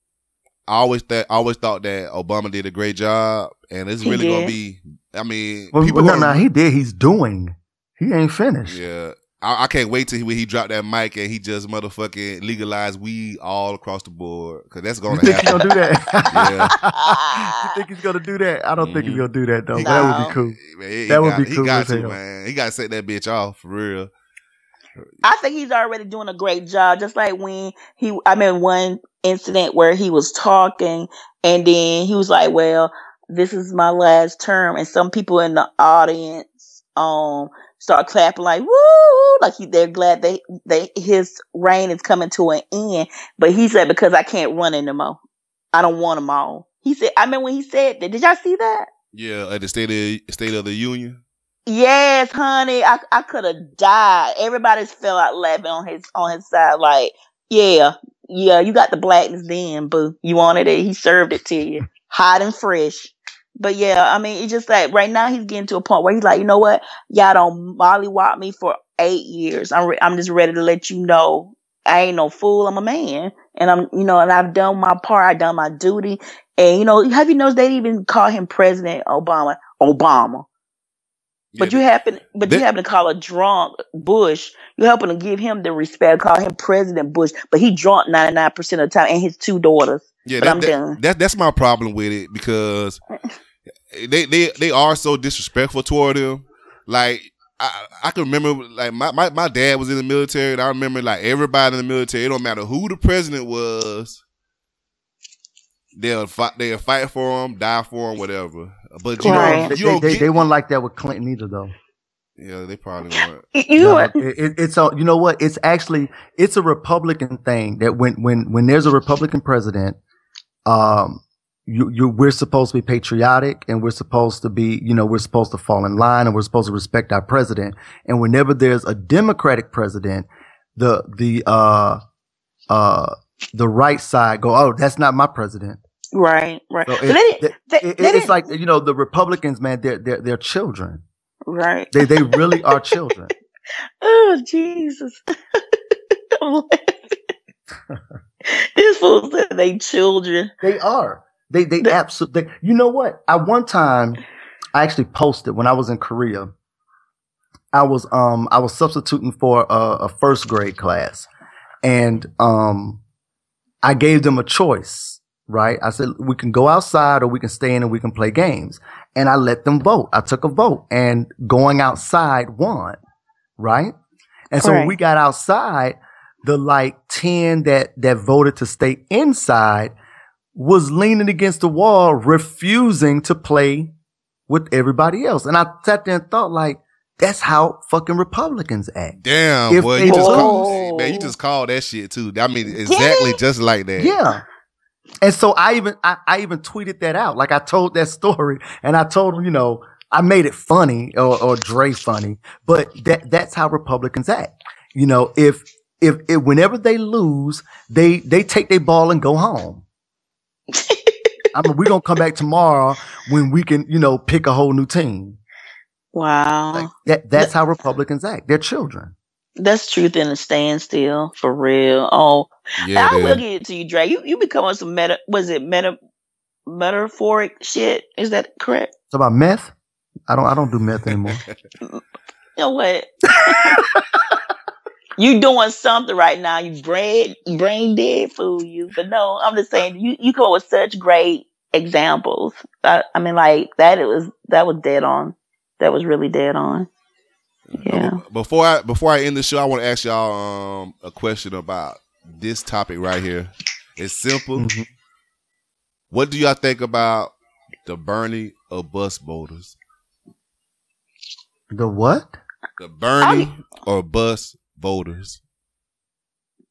I always that always thought that Obama did a great job, and it's He really gonna be. I mean, well, people well, no, no, he did. He's doing. He ain't finished. Yeah. I, I can't wait till he, when he dropped that mic and he just motherfucking legalized weed all across the board because that's gonna think he's happen. gonna do that? *laughs* yeah, you think he's gonna do that? I don't think he's mm-hmm. gonna do that though. He that would be cool. Man, he that would got, be He got to hell. man. He got to set that bitch off for real. I think he's already doing a great job. Just like when he, I mean, one incident where he was talking and then he was like, well, this is my last term. And some people in the audience, um, start clapping like, woo, like he, they're glad they, they, his reign is coming to an end. But he said, because I can't run anymore. I don't want them all. He said, I mean, when he said that, did y'all see that? Yeah, at the state of State of the Union. Yes, honey, I I could have died. Everybody's fell out laughing on his on his side, like, yeah, yeah, you got the blackness then, boo. You wanted it, he served it to you, hot and fresh. But yeah, I mean, it's just like right now he's getting to a point where he's like, you know what, y'all don't mollywop me for eight years. I'm re- I'm just ready to let you know I ain't no fool. I'm a man, and I'm you know, and I've done my part. I've done my duty, and you know, have you noticed they even call him President Obama? Obama. But you happen, but you happen to call a drunk Bush. You happen to give him the respect, call him President Bush. But he drunk ninety nine percent of the time, and his two daughters. Yeah, but that, I'm that- done. that- that's my problem with it because they they they are so disrespectful toward him. Like I I can remember like my, my, my dad was in the military and I remember like everybody in the military, it don't matter who the president was, they'll fight they'll fight for him, die for him, whatever. But you They, don't you they, they, get they weren't like that with Clinton either, though. Yeah, they probably weren't. No, it, it- it's a, you know what? It's actually it's a Republican thing that when when when there's a Republican president, um, you you we're supposed to be patriotic and we're supposed to be you know we're supposed to fall in line and we're supposed to respect our president. And whenever there's a Democratic president, the the uh uh the right side go, oh, that's not my president. Right, right. So it- they it- they- it- they it's like you know the Republicans, man. They're they're they're children. right. They they really are children. *laughs* Oh Jesus! I'm laughing. These fools said they children. They are. They they absolutely. You know what? At one time I actually posted when I was in Korea. I was um I was substituting for a, a first grade class, and um I gave them a choice, right? I said, we can go outside or we can stay in and we can play games. And I let them vote. I took a vote and going outside won, right? And so when we got outside, the like 10 that, that voted to stay inside was leaning against the wall, refusing to play with everybody else. And I sat there and thought like, that's how fucking Republicans act. Damn, If boy, you just called, man, you just called that shit too. I mean, exactly just like that. Yeah. And so I even I, I even tweeted that out. Like I told that *laughs* story and I told him, you know, I made it funny or, or Dre funny, but that that's how Republicans act. You know, if if, if whenever they lose, they they take their ball and go home. *laughs* I mean, we're gonna come back tomorrow when we can, you know, pick a whole new team. Wow. That that's how Republicans act. They're children. That's truth in a standstill for real. Oh, Yeah, I will man. give it to you, Dre. You you become on some meta. Was it meta metaphoric shit? Is that correct? So about meth, I don't I don't do meth anymore. *laughs* You know what? *laughs* you doing something right now. You brain brain dead fool you. But no, I'm just saying you you come up with such great examples. I, I mean, like that. It was that was dead on. That was really dead on. Yeah. Before I before I end the show, I want to ask y'all um a question about this topic right here. It's simple. Mm-hmm. What do y'all think about the Bernie or bus voters? The what? The Bernie or bus voters?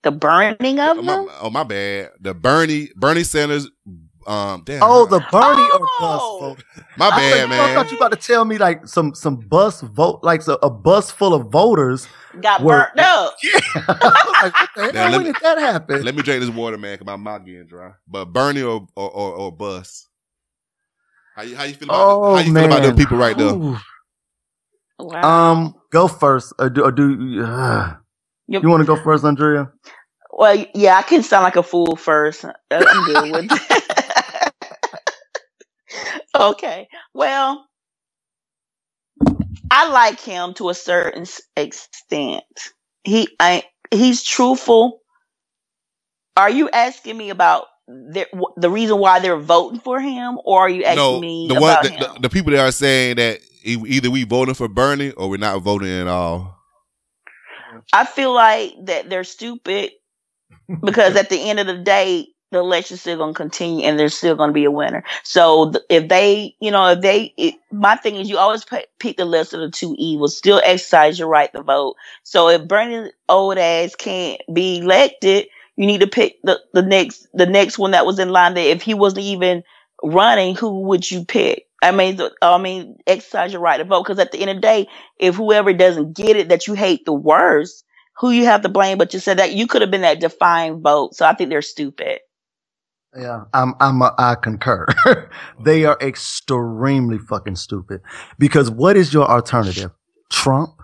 The burning of Oh my, oh my bad. The Bernie Bernie Sanders. Um, damn. Oh, the Bernie or bus vote. My I bad, thought, I man. thought you about to tell me like some some bus vote, like so, a bus full of voters got were- burnt up. *laughs* *laughs* Now, Now, let when me- did that happen? Let me drink this water, man, because my mouth getting dry. But Bernie or or, or, or bus? How you how you feel about Oh how you man, feel about them people right there? Ooh. Um, go first, or do, or do uh, Yep. you want to go first, Andrea? Well, yeah, I can sound like a fool first. Uh, I'm good with that. *laughs* *laughs* okay. Well, I like him to a certain extent. He, I, he's truthful. Are you asking me about the, the reason why they're voting for him, or are you asking No, me the about one him? the, the people that are saying that e- either we voting for Bernie or we're not voting at all. I feel like that they're stupid *laughs* because at the end of the day, the election's still going to continue and there's still going to be a winner. So th- if they, you know, if they, it, my thing is you always pick, pick the list of the two evils, still exercise your right to vote. So if Bernie's old ass can't be elected, you need to pick the, the next, the next one that was in line that if he wasn't even running, who would you pick? I mean, I mean, exercise your right to vote because at the end of the day, if whoever doesn't get it that you hate the worst, who you have to blame? But you said that you could have been that defined vote. So I think they're stupid. Yeah, I'm, I'm, a, I concur. *laughs* they are extremely fucking stupid because what is your alternative? Trump.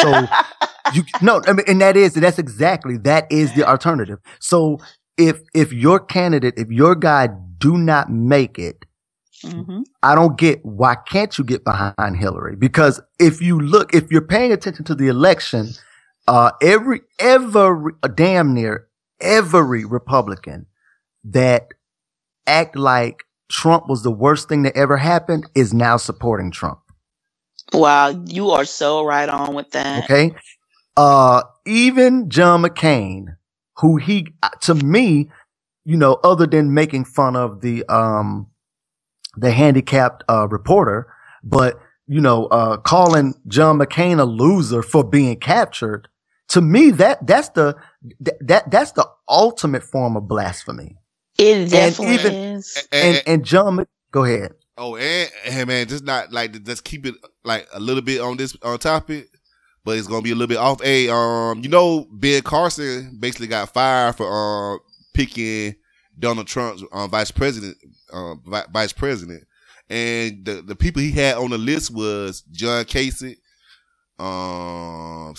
So *laughs* you no, I mean, and that is that's exactly that is the alternative. So if if your candidate, if your guy do not make it, Mm-hmm. I don't get why can't you get behind Hillary? Because if you look, if you're paying attention to the election, uh, every every uh, damn near every Republican that act like Trump was the worst thing that ever happened is now supporting Trump. Wow, you are so right on with that. Okay. Uh, even John McCain, who he, to me, you know, other than making fun of the, um, the handicapped, uh, reporter, but, you know, uh, calling John McCain a loser for being captured, to me, that, that's the, that, that that's the ultimate form of blasphemy. It definitely even, is. And, and John, go ahead. Oh, and, and man, just not like just keep it like a little bit on this on topic, but it's gonna be a little bit off. Hey, um, you know, Ben Carson basically got fired for um picking Donald Trump's um, vice president, um, vi- vice president, and the the people he had on the list was John Kasich, um,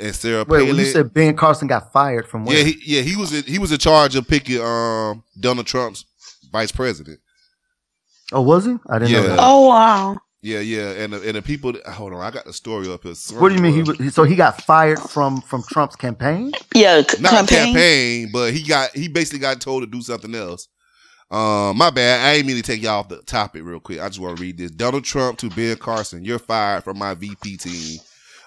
and Sarah Wait, Palin. when you said Ben Carson got fired from where? yeah, he, yeah, he was in, he was in charge of picking um Donald Trump's vice president. oh, was he? I didn't know that. Oh wow. Yeah, yeah, and the, and the people. hold on, I got the story up here. What do you mean? He was, so he got fired from from Trump's campaign? Yeah, Not campaign. but he got he basically got told to do something else. Um, my bad. I ain't mean to take y'all off the topic real quick. I just want to read this. Donald Trump to Ben Carson. You're fired from my VP team.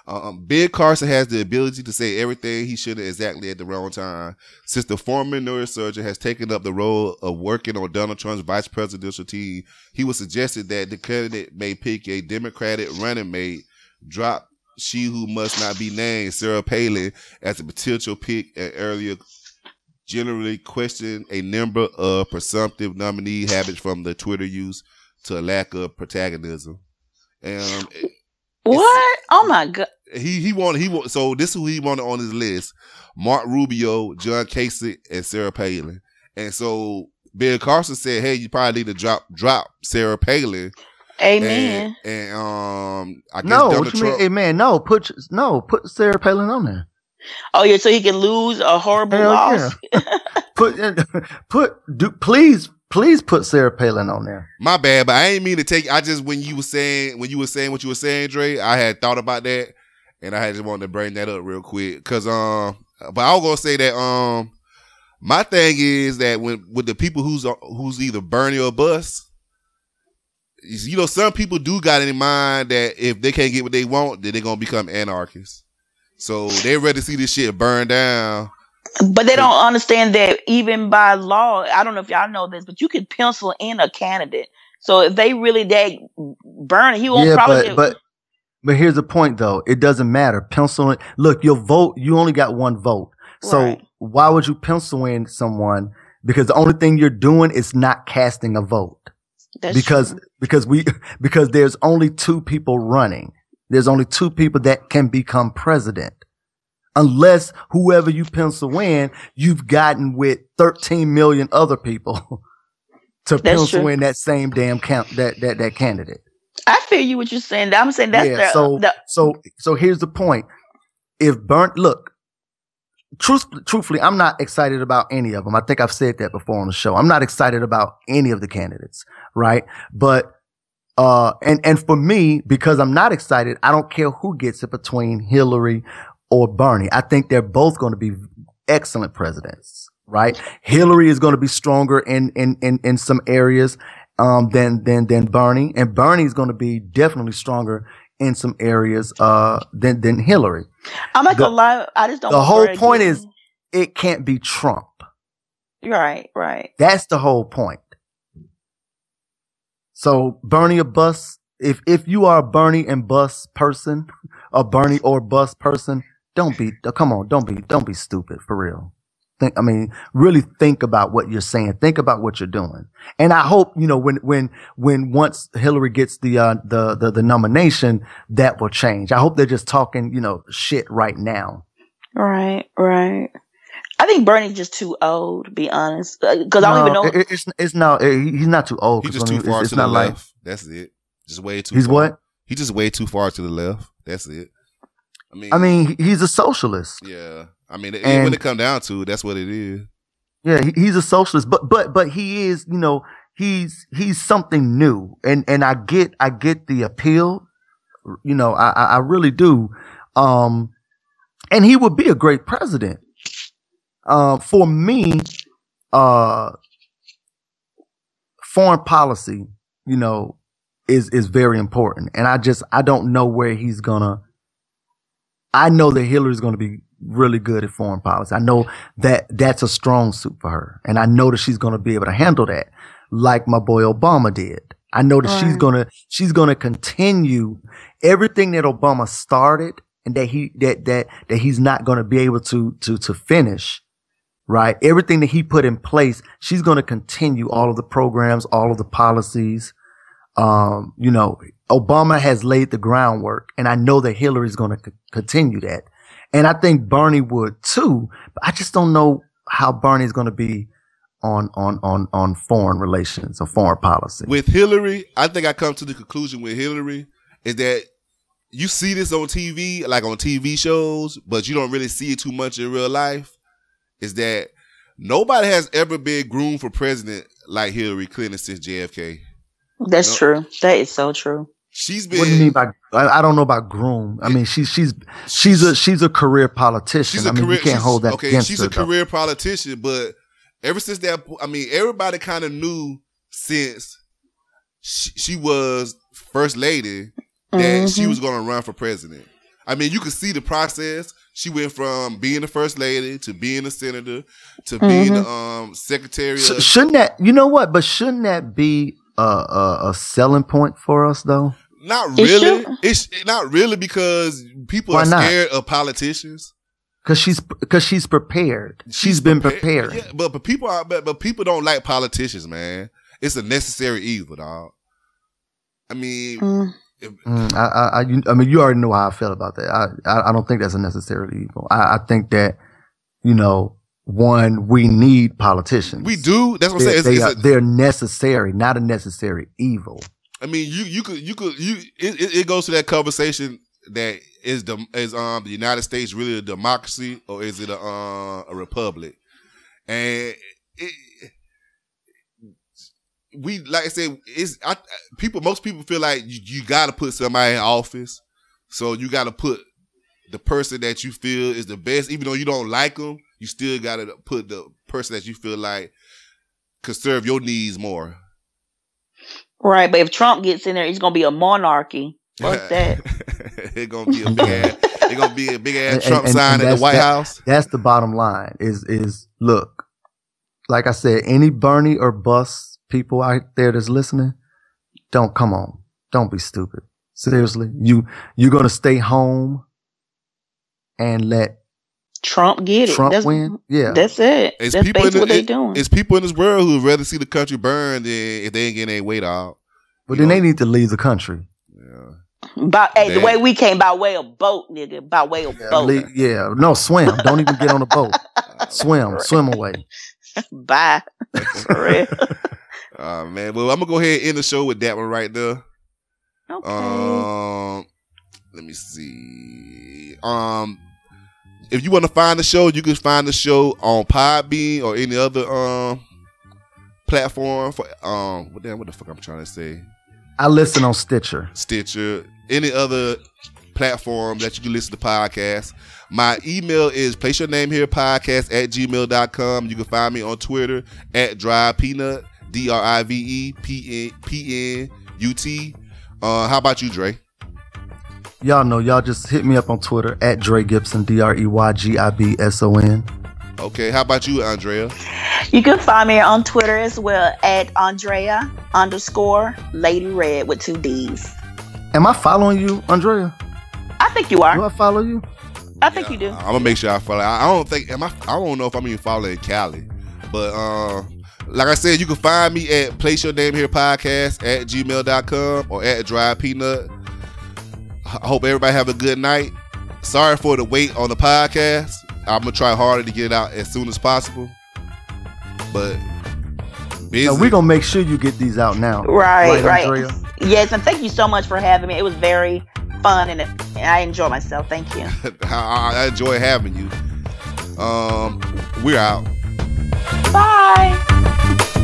Um, Ben Carson has the ability to say everything he should have exactly at the wrong time. Since the former neurosurgeon has taken up the role of working on Donald Trump's vice presidential team, he was suggested that the candidate may pick a Democratic running mate, drop she who must not be named, Sarah Palin, as a potential pick and earlier generally questioned a number of presumptive nominee habits from the Twitter use to lack of protagonism. Um, What? Oh my god. he he wanted he want so this is who he wanted on his list: Marco Rubio, John Kasich, and Sarah Palin. And so Bill Carson said, "Hey, you probably need to drop drop Sarah Palin." Amen. And, and um, I guess No, Donald what you Trump. mean? Hey man, no, put no, put Sarah Palin on there. Oh yeah, so he can lose a horrible Hell loss. *laughs* Put *laughs* put do please please put Sarah Palin on there. My bad, but I ain't mean to take. I just when you were saying when you were saying what you were saying, Dre, I had thought about that, and I had just wanted to bring that up real quick, cause um, but I was gonna say that um, my thing is that when with the people who's who's either Bernie or Bus, you know, some people do got in mind that if they can't get what they want, then they're gonna become anarchists. So they ready to see this shit burn down. But they don't understand that even by law, I don't know if y'all know this, but you can pencil in a candidate. So if they really that burn, he won't yeah, probably but but but here's the point though. It doesn't matter. Pencil in. Look, your vote. You only got one vote. So Right. why would you pencil in someone? Because the only thing you're doing is not casting a vote. That's because because we because there's only two people running. There's only two people that can become president. Unless whoever you pencil in, you've gotten with 13 million other people *laughs* to That's pencil true. in that same damn count that that that candidate. I feel you what you're saying. I'm saying that's yeah. the, so the so so here's the point. If burnt, look, truth, truthfully, I'm not excited about any of them. I think I've said that before on the show. I'm not excited about any of the candidates, right? But uh, and and for me, because I'm not excited, I don't care who gets it between Hillary or Bernie. I think they're both going to be excellent presidents, right? Hillary is going to be stronger in in in in some areas um than than than Bernie, and Bernie is going to be definitely stronger in some areas uh than than Hillary. I'm not The- gonna lie. I just don't. the whole point is it can't be Trump. right, right. That's the whole point. So Bernie or bus, if if you are a Bernie and bus person, a Bernie or bus person, don't be come on, don't be don't be stupid for real. Think I mean, really think about what you're saying. Think about what you're doing. And I hope, you know, when when when once Hillary gets the uh the the, the nomination, that will change. I hope they're just talking, you know, shit right now. Right, right. I think Bernie's just too old, to be honest. Because I don't even know. it- it's it's not he's not too old. He's just too far it's, to it's the not like left. That's it. Just way too. He's far. what? He's just way too far to the left. That's it. I mean, I mean, he's a socialist. yeah. I mean, it, And- when it come down to it, that's what it is. Yeah, he, he's a socialist, but but but he is, you know, he's he's something new, and and I get I get the appeal, you know, I I I really do, um, and he would be a great president. Uh, for me, uh, foreign policy, you know, is is very important, and I just I don't know where he's gonna. I know that Hillary's going to be really good at foreign policy. I know that that's a strong suit for her. And I know that she's going to be able to handle that like my boy Obama did. I know that she's going to, she's going to continue everything that Obama started and that he, that, that, that he's not going to be able to, to, to finish. Right. Everything that he put in place, she's going to continue all of the programs, all of the policies. Um, you know, Obama has laid the groundwork and I know that Hillary's going to c- continue that. And I think Bernie would too, but I just don't know how Bernie's going to be on, on, on, on foreign relations or foreign policy. With Hillary, I think I come to the conclusion with Hillary is that you see this on TV, like on TV shows, but you don't really see it too much in real life. Is that nobody has ever been groomed for president like Hillary Clinton since JFK. That's No. true. That is so true. She's What do you mean by? I, I don't know about groom. I mean, she's she's she's a she's a career politician. She's a I mean, career. you can't she's- hold that okay, against she's her. a though. career politician, but ever since that, I mean, everybody kind of knew since she, she was first lady that she Mhm. was going to run for president. I mean, you could see the process. She went from being the first lady to being a senator to being the um, secretary. Sh- of, shouldn't that? You know what? But shouldn't that be a a, a selling point for us though? Not really. should. It's not really because people Why are not? scared of politicians. Because she's because she's prepared. she's been prepared. Yeah, but but people are but, but people don't like politicians, man. It's a necessary evil, dog. I mean, Mm, I, I, I, you, I mean, you already know how I feel about that. I, I, I don't think that's a necessary evil. I, I think that, you know, one, we need politicians. we do. That's what I'm saying. It's, they it's are, a, they're necessary, not a necessary evil. I mean, you you could you could you it, it, goes to that conversation that is the is um the United States really a democracy or is it a uh, a republic? And it, we like I said, it's I, people. Most people feel like you, you got to put somebody in office, so you got to put the person that you feel is the best, even though you don't like them. You still got to put the person that you feel like could serve your needs more. Right, but if Trump gets in there, it's gonna be a monarchy. Fuck *laughs* that. *laughs* it's gonna be a big ass. It's gonna be a big ass And- Trump and- sign and at the White that- House. That's the bottom line. Is is look, like I said, any Bernie or Bust people out there that's listening, don't come on, don't be stupid. Seriously, you you're gonna stay home and let Trump get it. Trump That's- win? Yeah. That's it. It's that's people in basically the, what they it- doing. It's people in this world who would rather see the country burn than if they ain't getting their weight out. But then they need to leave the country. Yeah. By, hey, the way we came by way of boat, nigga. By way of boat. Le- yeah, no, swim. Don't even get on a boat. *laughs* Swim, swim away. *laughs* Bye. *laughs* For real. Uh, man, well, I'm gonna go ahead and end the show with that one right there. Okay. Um, let me see. Um, if you want to find the show, you can find the show on Podbean or any other um platform for um. What damn? What the fuck I'm trying to say? I listen on Stitcher. Stitcher, any other platform that you can listen to podcasts. My email is place your name here podcast at gmail.com. You can find me on Twitter at dry peanut, D R I V E P N P N U T. Uh, how about you, Dre? Y'all know, y'all just hit me up on Twitter at Dre Gibson, D R E Y G I B S O N. Okay, how about you, Andrea? You can find me on Twitter as well at Andrea underscore Lady Red with two D's. Am I following you, Andrea? I think you are. Do I follow you? I think you do. I'm gonna make sure I follow. I I don't think am I. I don't know if I'm even following Cali, but uh, like I said, you can find me at place your name here podcast at gmail.com or at dry peanut. I hope everybody have a good night. Sorry for the wait on the podcast. I'm gonna try harder to get it out as soon as possible, but busy. No, we're gonna make sure you get these out now. Right, right. Andrea? Yes, and thank you so much for having me. It was very fun and, and I enjoyed myself. Thank you. *laughs* I, I enjoy having you. Um, we're out. Bye.